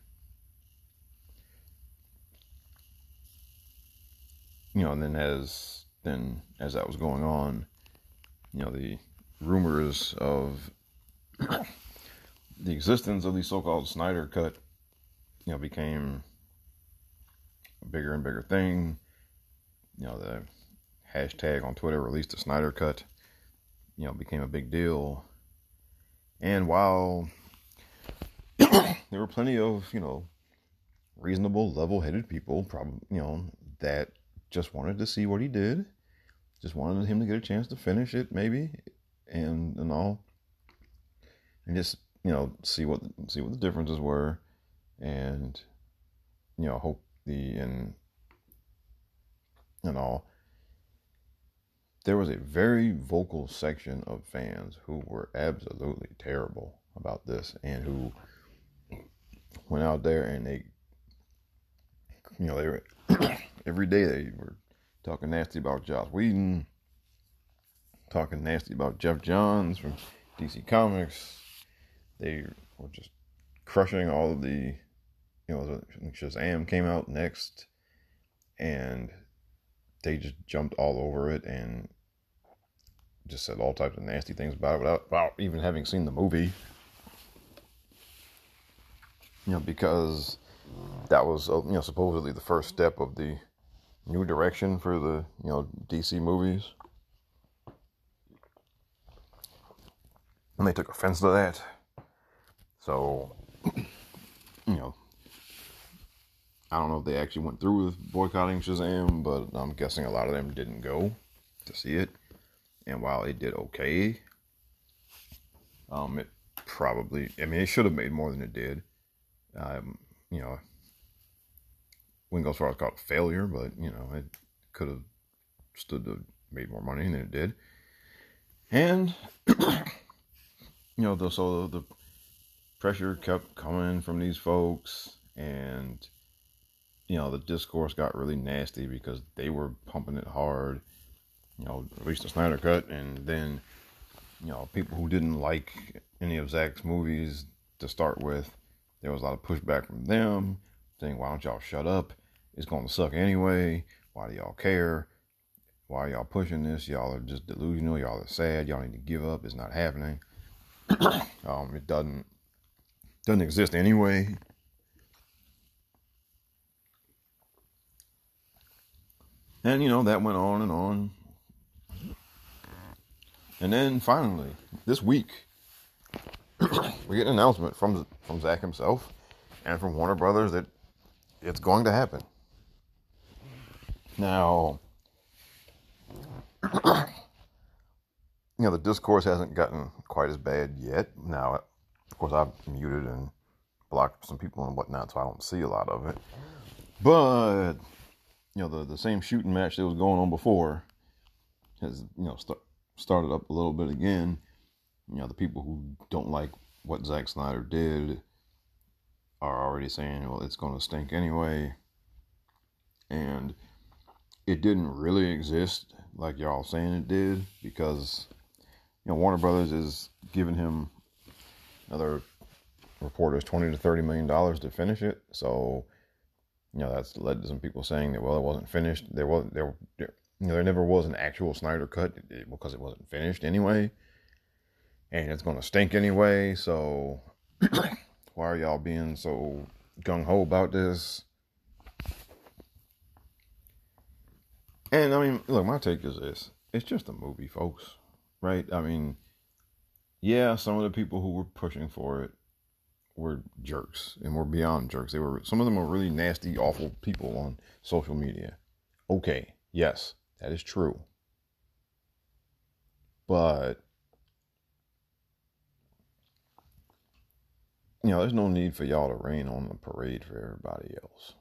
You know, and then as then as that was going on, you know, the rumors of the existence of the so-called Snyder cut, you know, became a bigger and bigger thing. You know, the hashtag on Twitter released the Snyder cut, you know, became a big deal. And while there were plenty of, you know, reasonable, level-headed people, probably, you know, that just wanted to see what he did, just wanted him to get a chance to finish it, maybe, and and all, and just you know see what see what the differences were, and you know hope the and and all. There was a very vocal section of fans who were absolutely terrible about this, and who went out there and they, you know, they were every day they were talking nasty about Joss Whedon, talking nasty about Geoff Johns from DC Comics. They were just crushing all of the, you know, Shazam came out next, and they just jumped all over it and just said all types of nasty things about it without, without even having seen the movie. You know, because that was, uh, you know, supposedly the first step of the new direction for the, you know, DC movies. And they took offense to that. So, you know, I don't know if they actually went through with boycotting Shazam, but I'm guessing a lot of them didn't go to see it. And while it did okay, um, it probably, I mean, it should have made more than it did. Um, you know, wouldn't go as far as called a failure, but, you know, it could have stood to made more money than it did. And, you know, the, so the pressure kept coming from these folks, and, you know, the discourse got really nasty because they were pumping it hard you know, released the Snyder Cut, and then, you know, people who didn't like any of Zack's movies to start with, there was a lot of pushback from them saying, why don't y'all shut up? It's going to suck anyway. Why do y'all care? Why are y'all pushing this? Y'all are just delusional. Y'all are sad. Y'all need to give up. It's not happening. um, it doesn't doesn't exist anyway. And you know that went on and on. And then finally, this week, we get an announcement from from Zack himself and from Warner Brothers that it's going to happen. Now, you know, the discourse hasn't gotten quite as bad yet. Now, of course, I've muted and blocked some people and whatnot, so I don't see a lot of it. But you know, the the same shooting match that was going on before has you know start, started up a little bit again. You know, the people who don't like what Zack Snyder did are already saying, well, it's going to stink anyway. And it didn't really exist like y'all saying it did because, you know, Warner Brothers is giving him another reporters 20 to 30 million dollars to finish it. So, you know that's led to some people saying that well it wasn't finished. There was there, there you know there never was an actual Snyder cut because it wasn't finished anyway, and it's gonna stink anyway. So why are y'all being so gung ho about this? And I mean, look, my take is this: it's just a movie, folks. Right? I mean, yeah, some of the people who were pushing for it were jerks and were beyond jerks. They were some of them were really nasty, awful people on social media. Okay, yes, that is true. But you know, there's no need for y'all to rain on the parade for everybody else.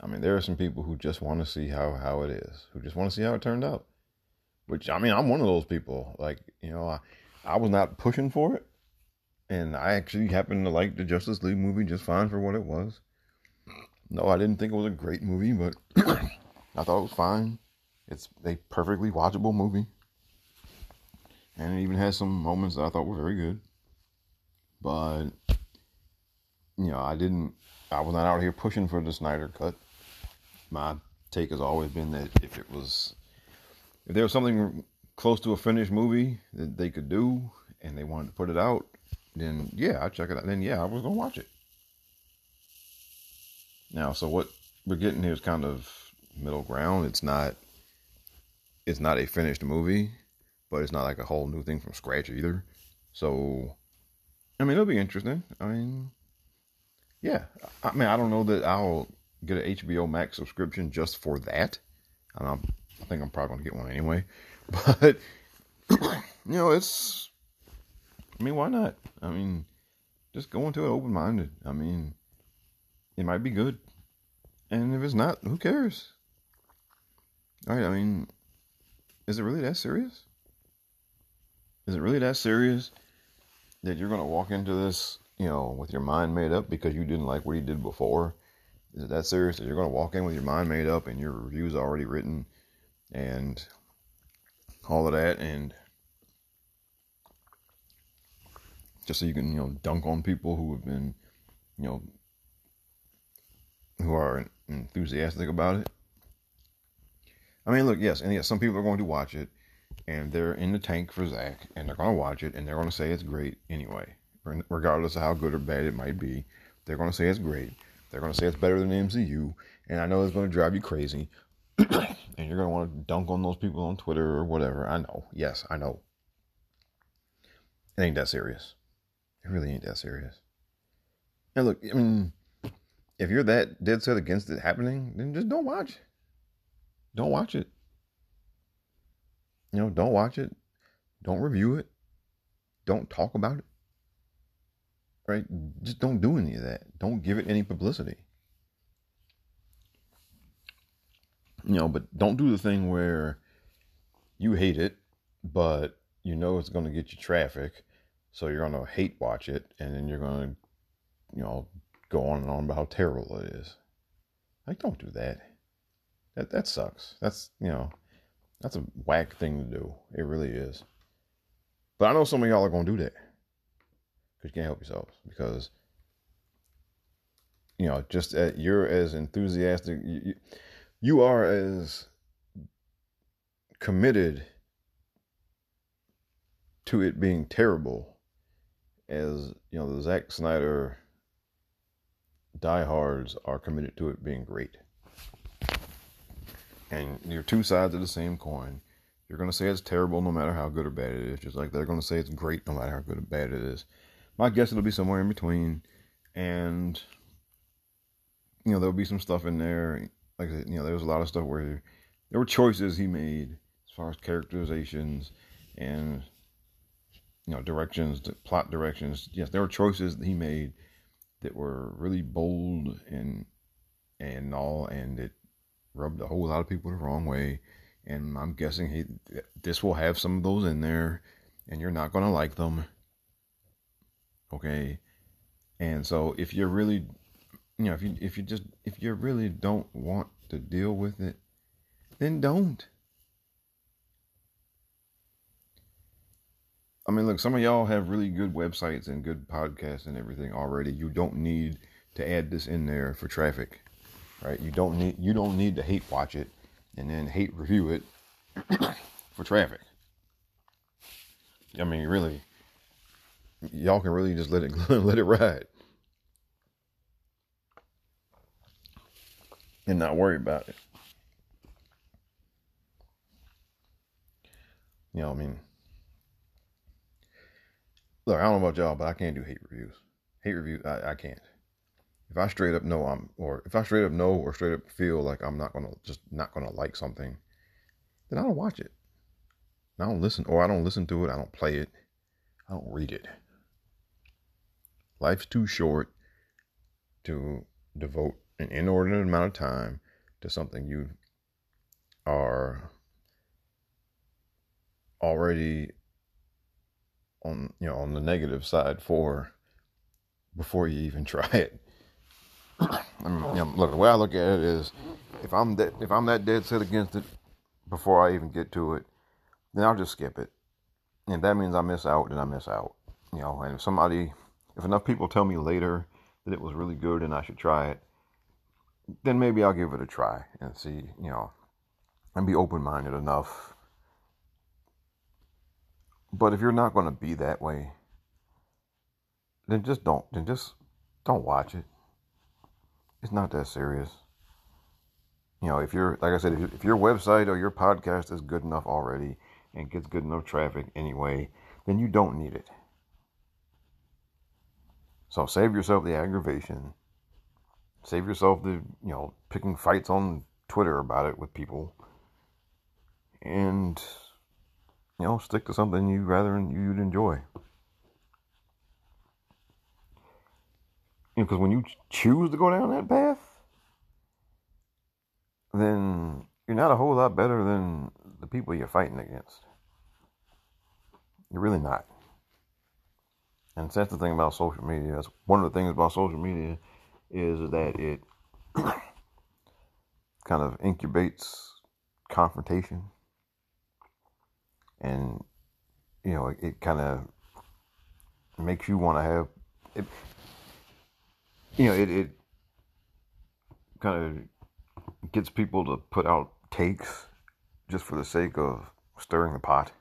I mean, there are some people who just want to see how how it is, who just want to see how it turned out. Which I mean, I'm one of those people. Like, you know, I I was not pushing for it, and I actually happened to like the Justice League movie just fine for what it was. No, I didn't think it was a great movie, but I thought it was fine. It's a perfectly watchable movie, and it even has some moments that I thought were very good. But you know, I didn't. I was not out here pushing for the Snyder cut. My take has always been that if it was, if there was something close to a finished movie that they could do, and they wanted to put it out, then yeah, I check it out. Then yeah, I was gonna watch it. Now, so what we're getting here is kind of middle ground. It's not. It's not a finished movie, but it's not like a whole new thing from scratch either. So, I mean, it'll be interesting. I mean, yeah. I mean, I don't know that I'll get an HBO Max subscription just for that. Mean, I'm, I think I'm probably gonna get one anyway. But you know, it's. I mean, why not? I mean, just go into it open minded. I mean, it might be good, and if it's not, who cares? All right. I mean, is it really that serious? Is it really that serious that you're gonna walk into this, you know, with your mind made up because you didn't like what he did before? Is it that serious that you're gonna walk in with your mind made up and your reviews already written and all of that and just so you can, you know, dunk on people who have been, you know, who are enthusiastic about it? I mean, look, yes, and yes, some people are going to watch it and they're in the tank for Zack, and they're to watch it, and they're to say it's great anyway, regardless of how good or bad it might be. They're to say it's great. They're to say it's better than MCU, and I know it's to drive you crazy, and you're to want to dunk on those people on Twitter or whatever. I know. Yes, I know. It ain't that serious. It really ain't that serious. And look, I mean, if you're that dead set against it happening, then just don't watch. Don't watch it. You know, don't watch it. Don't review it. Don't talk about it. Right? Just don't do any of that. Don't give it any publicity. You know, but don't do the thing where you hate it, but you know it's going to get you traffic. So you're going to hate watch it. And then you're going to, you know, go on and on about how terrible it is. Like, don't do that. That, that sucks. That's, you know, that's a whack thing to do. It really is. But I know some of y'all are to do that. Because you can't help yourselves. Because, you know, just at, you're as enthusiastic. You, you are as committed to it being terrible as, you know, the Zack Snyder diehards are committed to it being great and you're two sides of the same coin. You're going to say it's terrible no matter how good or bad it is, just like they're going to say it's great no matter how good or bad it is. My guess it'll be somewhere in between, and you know there'll be some stuff in there. Like said, you know, there was a lot of stuff where there were choices he made as far as characterizations and you know directions, plot directions. Yes, there were choices that he made that were really bold and and all, and it rubbed a whole lot of people the wrong way. And I'm guessing he this will have some of those in there, and you're not gonna like them. Okay, and so if you're really, you know, if you if you just if you really don't want to deal with it, then don't. I mean, look, some of y'all have really good websites and good podcasts and everything already. You don't need to add this in there for traffic. Right? You don't need you don't need to hate watch it and then hate review it for traffic. I mean, really, y'all can really just let it let it ride and not worry about it. You know, what I mean, look, I don't know about y'all, but I can't do hate reviews. Hate reviews, I, I can't. If I straight up know I'm, or if I straight up know or straight up feel like I'm not gonna just not gonna like something, then I don't watch it. I don't listen, or I don't listen to it. I don't play it. I don't read it. Life's too short to devote an inordinate amount of time to something you are already on you know on the negative side for before you even try it. I mean, you know, look, the way I look at it is, if I'm that if I'm that dead set against it before I even get to it, then I'll just skip it. And that means I miss out, then I miss out. You know, and if somebody, if enough people tell me later that it was really good and I should try it, then maybe I'll give it a try and see, you know, and be open minded enough. But if you're not going to be that way, then just don't, then just don't watch it. It's not that serious. You know, if you're, like I said, if, your website or your podcast is good enough already and gets good enough traffic anyway, then you don't need it. So save yourself the aggravation. Save yourself the, you know, picking fights on Twitter about it with people. And, you know, stick to something you rather you'd enjoy. You know, because when you choose to go down that path, then you're not a whole lot better than the people you're fighting against. You're really not. And that's the thing about social media. That's one of the things about social media is that it kind of incubates confrontation. And, you know, it, it kind of makes you want to have it. You know, it, it kind of gets people to put out takes just for the sake of stirring the pot.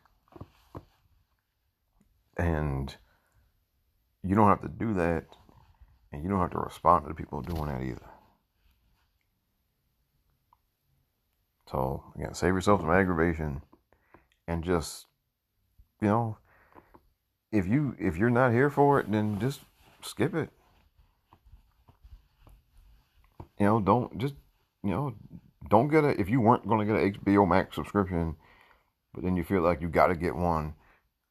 And you don't have to do that, and you don't have to respond to the people doing that either. So again, save yourself some aggravation, and just you know, if you if you're not here for it, then just skip it. You know, don't just you know, don't get a if you weren't going to get an HBO Max subscription, but then you feel like you got to get one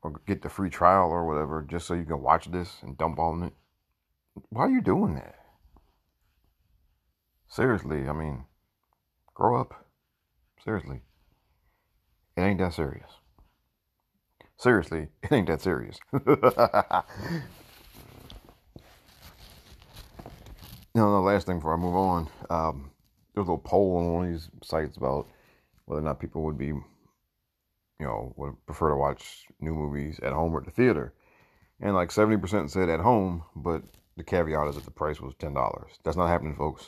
or get the free trial or whatever just so you can watch this and dump on it. Why are you doing that? Seriously, I mean, grow up. Seriously. It ain't that serious. Seriously, it ain't that serious. No, no, last thing before I move on. Um, there was a little poll on one of these sites about whether or not people would be, you know, would prefer to watch new movies at home or at the theater. And like 70% said at home, but the caveat is that the price was $10. That's not happening, folks.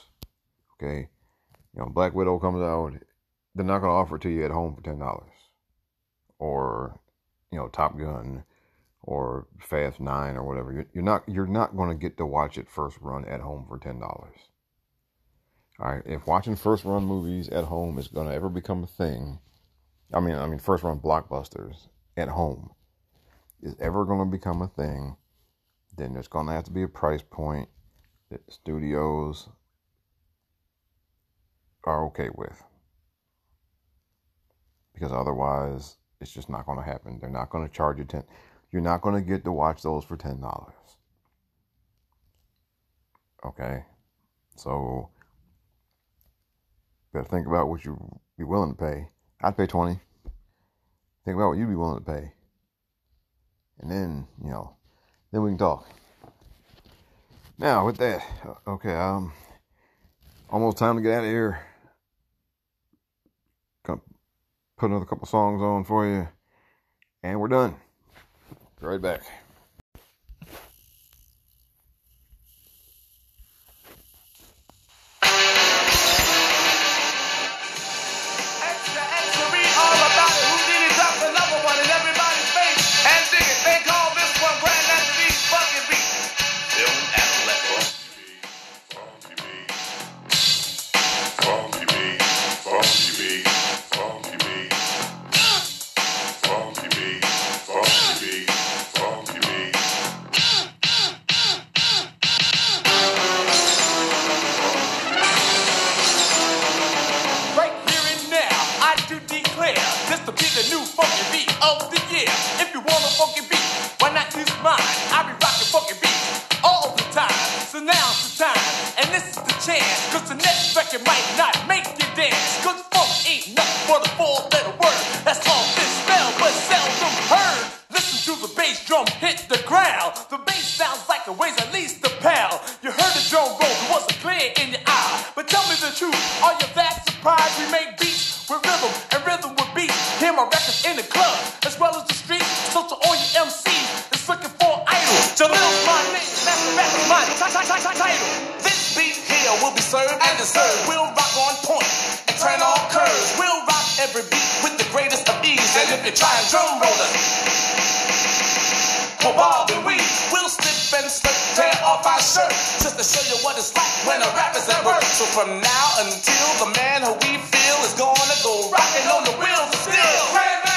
Okay. You know, Black Widow comes out, they're not going to offer it to you at home for $10. Or, you know, Top Gun or Fast 9 or whatever. You're, you're not you're not going to get to watch it first run at home for $10. All right, if watching first run movies at home is going to ever become a thing, I mean, I mean first run blockbusters at home is ever going to become a thing, then there's going to have to be a price point that studios are okay with. Because otherwise, it's just not going to happen. They're not going to charge you 10 you're not going to get to watch those for $10. Okay? So, better think about what you'd be willing to pay. I'd pay 20 Think about what you'd be willing to pay. And then, you know, then we can talk. Now, with that, okay, um, almost time to get out of here. Gonna put another couple songs on for you, and we're done. Right back. you want a funky beat, why not use mine? I be rocking funky beats all the time. So now's the time, and this is the chance. Cause the next record might not make you dance. Cause funk ain't nothing but a four letter word. It weighs at least a pound. You heard the drum roll, it wasn't clear in your eye. But tell me the truth, are you that surprised we make beats with rhythm and rhythm with beats? Hear my records in the club as well as the street. So to all your MCs that's looking for an idol, Jalil's my name, that's my ti- ti- ti- title. This beat here will be served and deserved. We'll rock on point and turn all curves. We'll rock every beat with the greatest of ease. And if you try and drum roll for Bob and we will slip and slip, tear off our shirts just to show you what it's like when a rapper's at work. So from now until the man who we feel is gonna go rocking on the wheels of steel.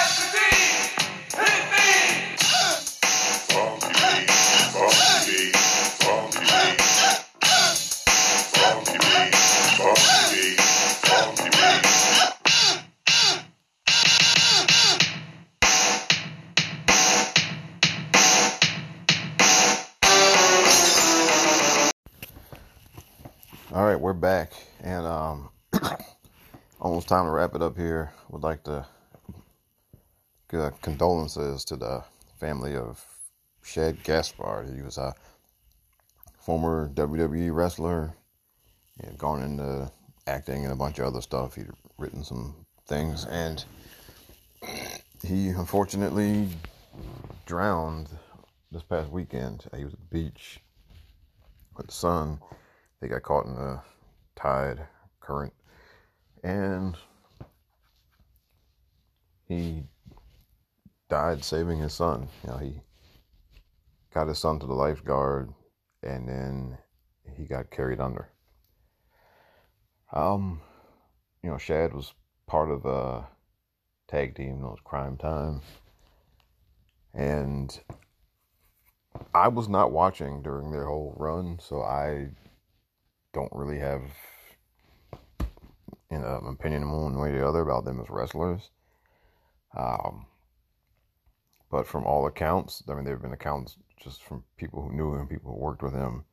All right, we're back, and um, almost time to wrap it up here. Would like to give uh, condolences to the family of Shad Gaspard. He was a former WWE wrestler. He had gone into acting and a bunch of other stuff. He'd written some things, and he unfortunately drowned this past weekend. He was at the beach with the sun. They got caught in the tide current, and he died saving his son. You know, he got his son to the lifeguard, and then he got carried under. Um, you know, Shad was part of a tag team, known as Crime Time, and I was not watching during their whole run, so I don't really have an opinion one way or the other about them as wrestlers. Um, but from all accounts, I mean, there have been accounts just from people who knew him, people who worked with him,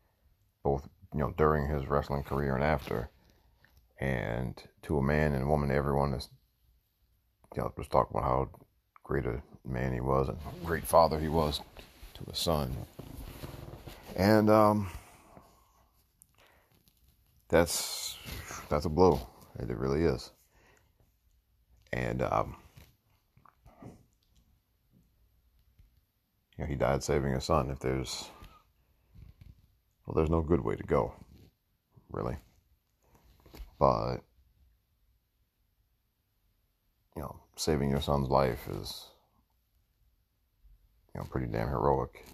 both you know during his wrestling career and after. And to a man and woman, everyone is you know just talking about how great a man he was and great father he was to his son. And um, that's that's a blow. It really is. And um, you know, he died saving his son. If there's well, there's no good way to go, really. But you know, saving your son's life is you know pretty damn heroic.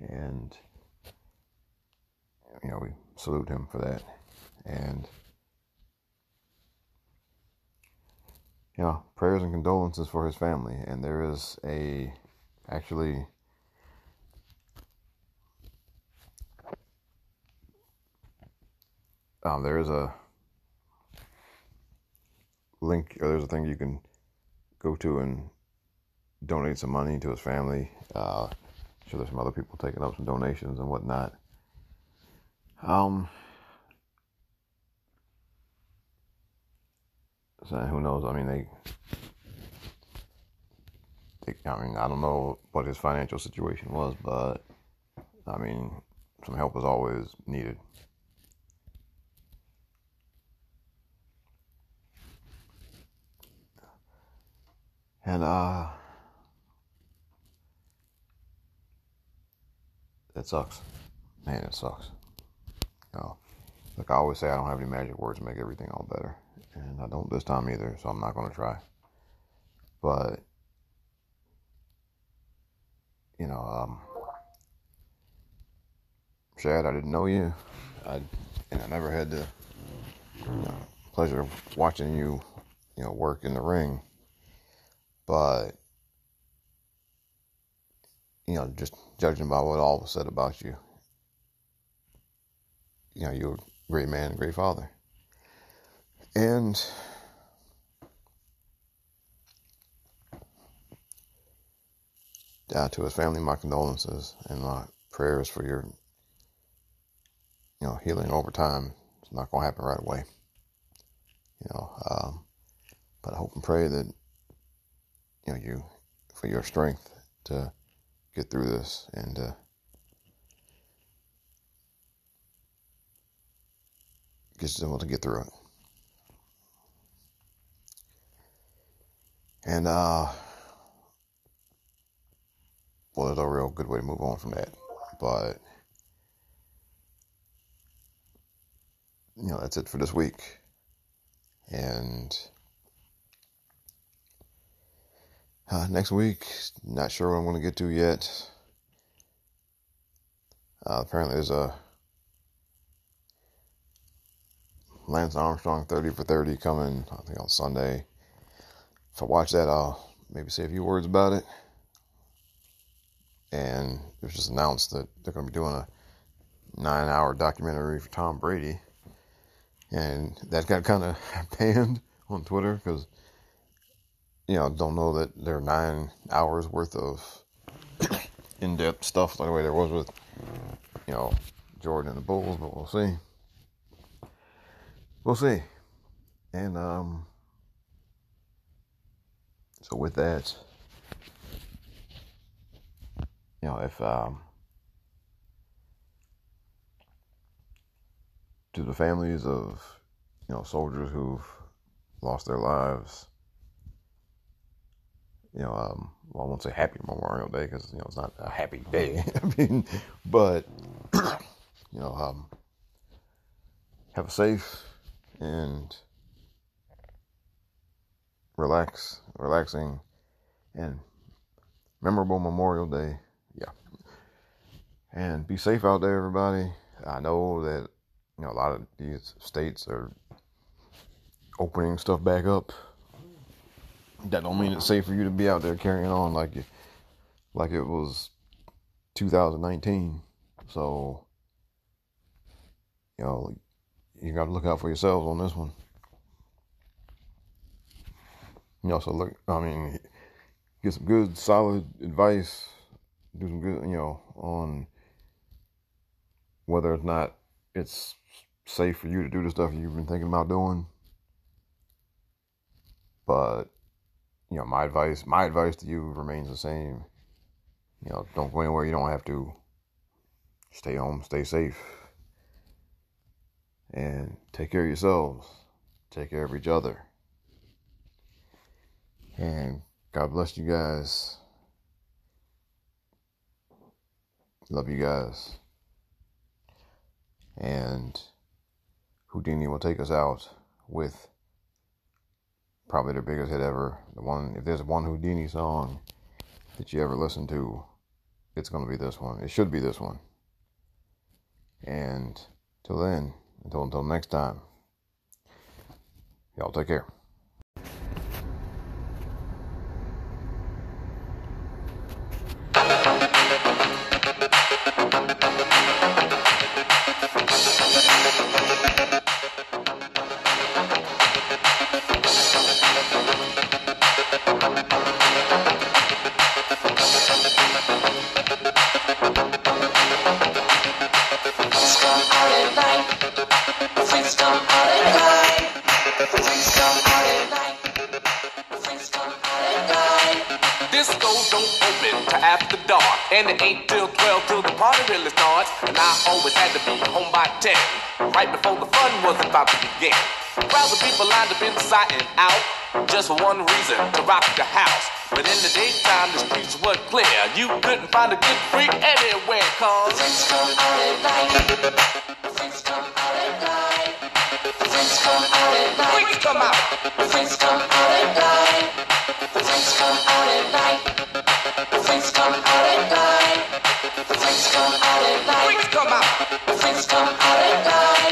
And you know, we salute him for that. And you know, prayers and condolences for his family. And there is a actually um, there is a link or there's a thing you can go to and donate some money to his family. Uh, I'm sure there's some other people taking up some donations and whatnot. Um, so who knows? I mean, they, they, I mean, I don't know what his financial situation was, but I mean, some help is always needed. And uh, it sucks, man. It sucks. Know, like I always say, I don't have any magic words to make everything all better, and I don't this time either. So I'm not going to try. But you know, um, Shad, I didn't know you. I and I never had the you know, pleasure of watching you, you know, work in the ring. But you know, just judging by what all was said about you, you know, you're a great man, a great father. And uh, to his family, my condolences and my prayers for your, you know, healing over time. It's not going to happen right away. You know, um, but I hope and pray that you know you for your strength to get through this and uh, get able to get through it. And uh, well, there's a real good way to move on from that, but you know that's it for this week, and. Uh, next week, not sure what I'm going to get to yet. Uh, apparently, there's a Lance Armstrong 30 for 30 coming, I think on Sunday. If I watch that, I'll maybe say a few words about it. And it was just announced that they're going to be doing a nine hour documentary for Tom Brady. And that got kind of banned on Twitter because you know, don't know that there are nine hours worth of in depth stuff like the way there was with, you know, Jordan and the Bulls, but we'll see. We'll see. And um so with that, you know, if um to the families of, you know, soldiers who've lost their lives, you know, um, well, I won't say happy Memorial Day because you know it's not a happy day. I mean, but you know, um, have a safe and relax, relaxing, and memorable Memorial Day. Yeah, and be safe out there, everybody. I know that you know a lot of these states are opening stuff back up that don't mean it's safe for you to be out there carrying on like it, like it was 2019. So, you know, you got to look out for yourselves on this one. You know, so look, I mean, get some good, solid advice. Do some good, you know, on whether or not it's safe for you to do the stuff you've been thinking about doing. But you know, my advice, my advice to you remains the same. You know, don't go anywhere you don't have to. Stay home, stay safe, and take care of yourselves. Take care of each other. And God bless you guys. Love you guys. And Whodini will take us out with probably their biggest hit ever. The one, if there's one Whodini song that you ever listen to, it's going to be this one. It should be this one. And till then, until until next time, y'all take care.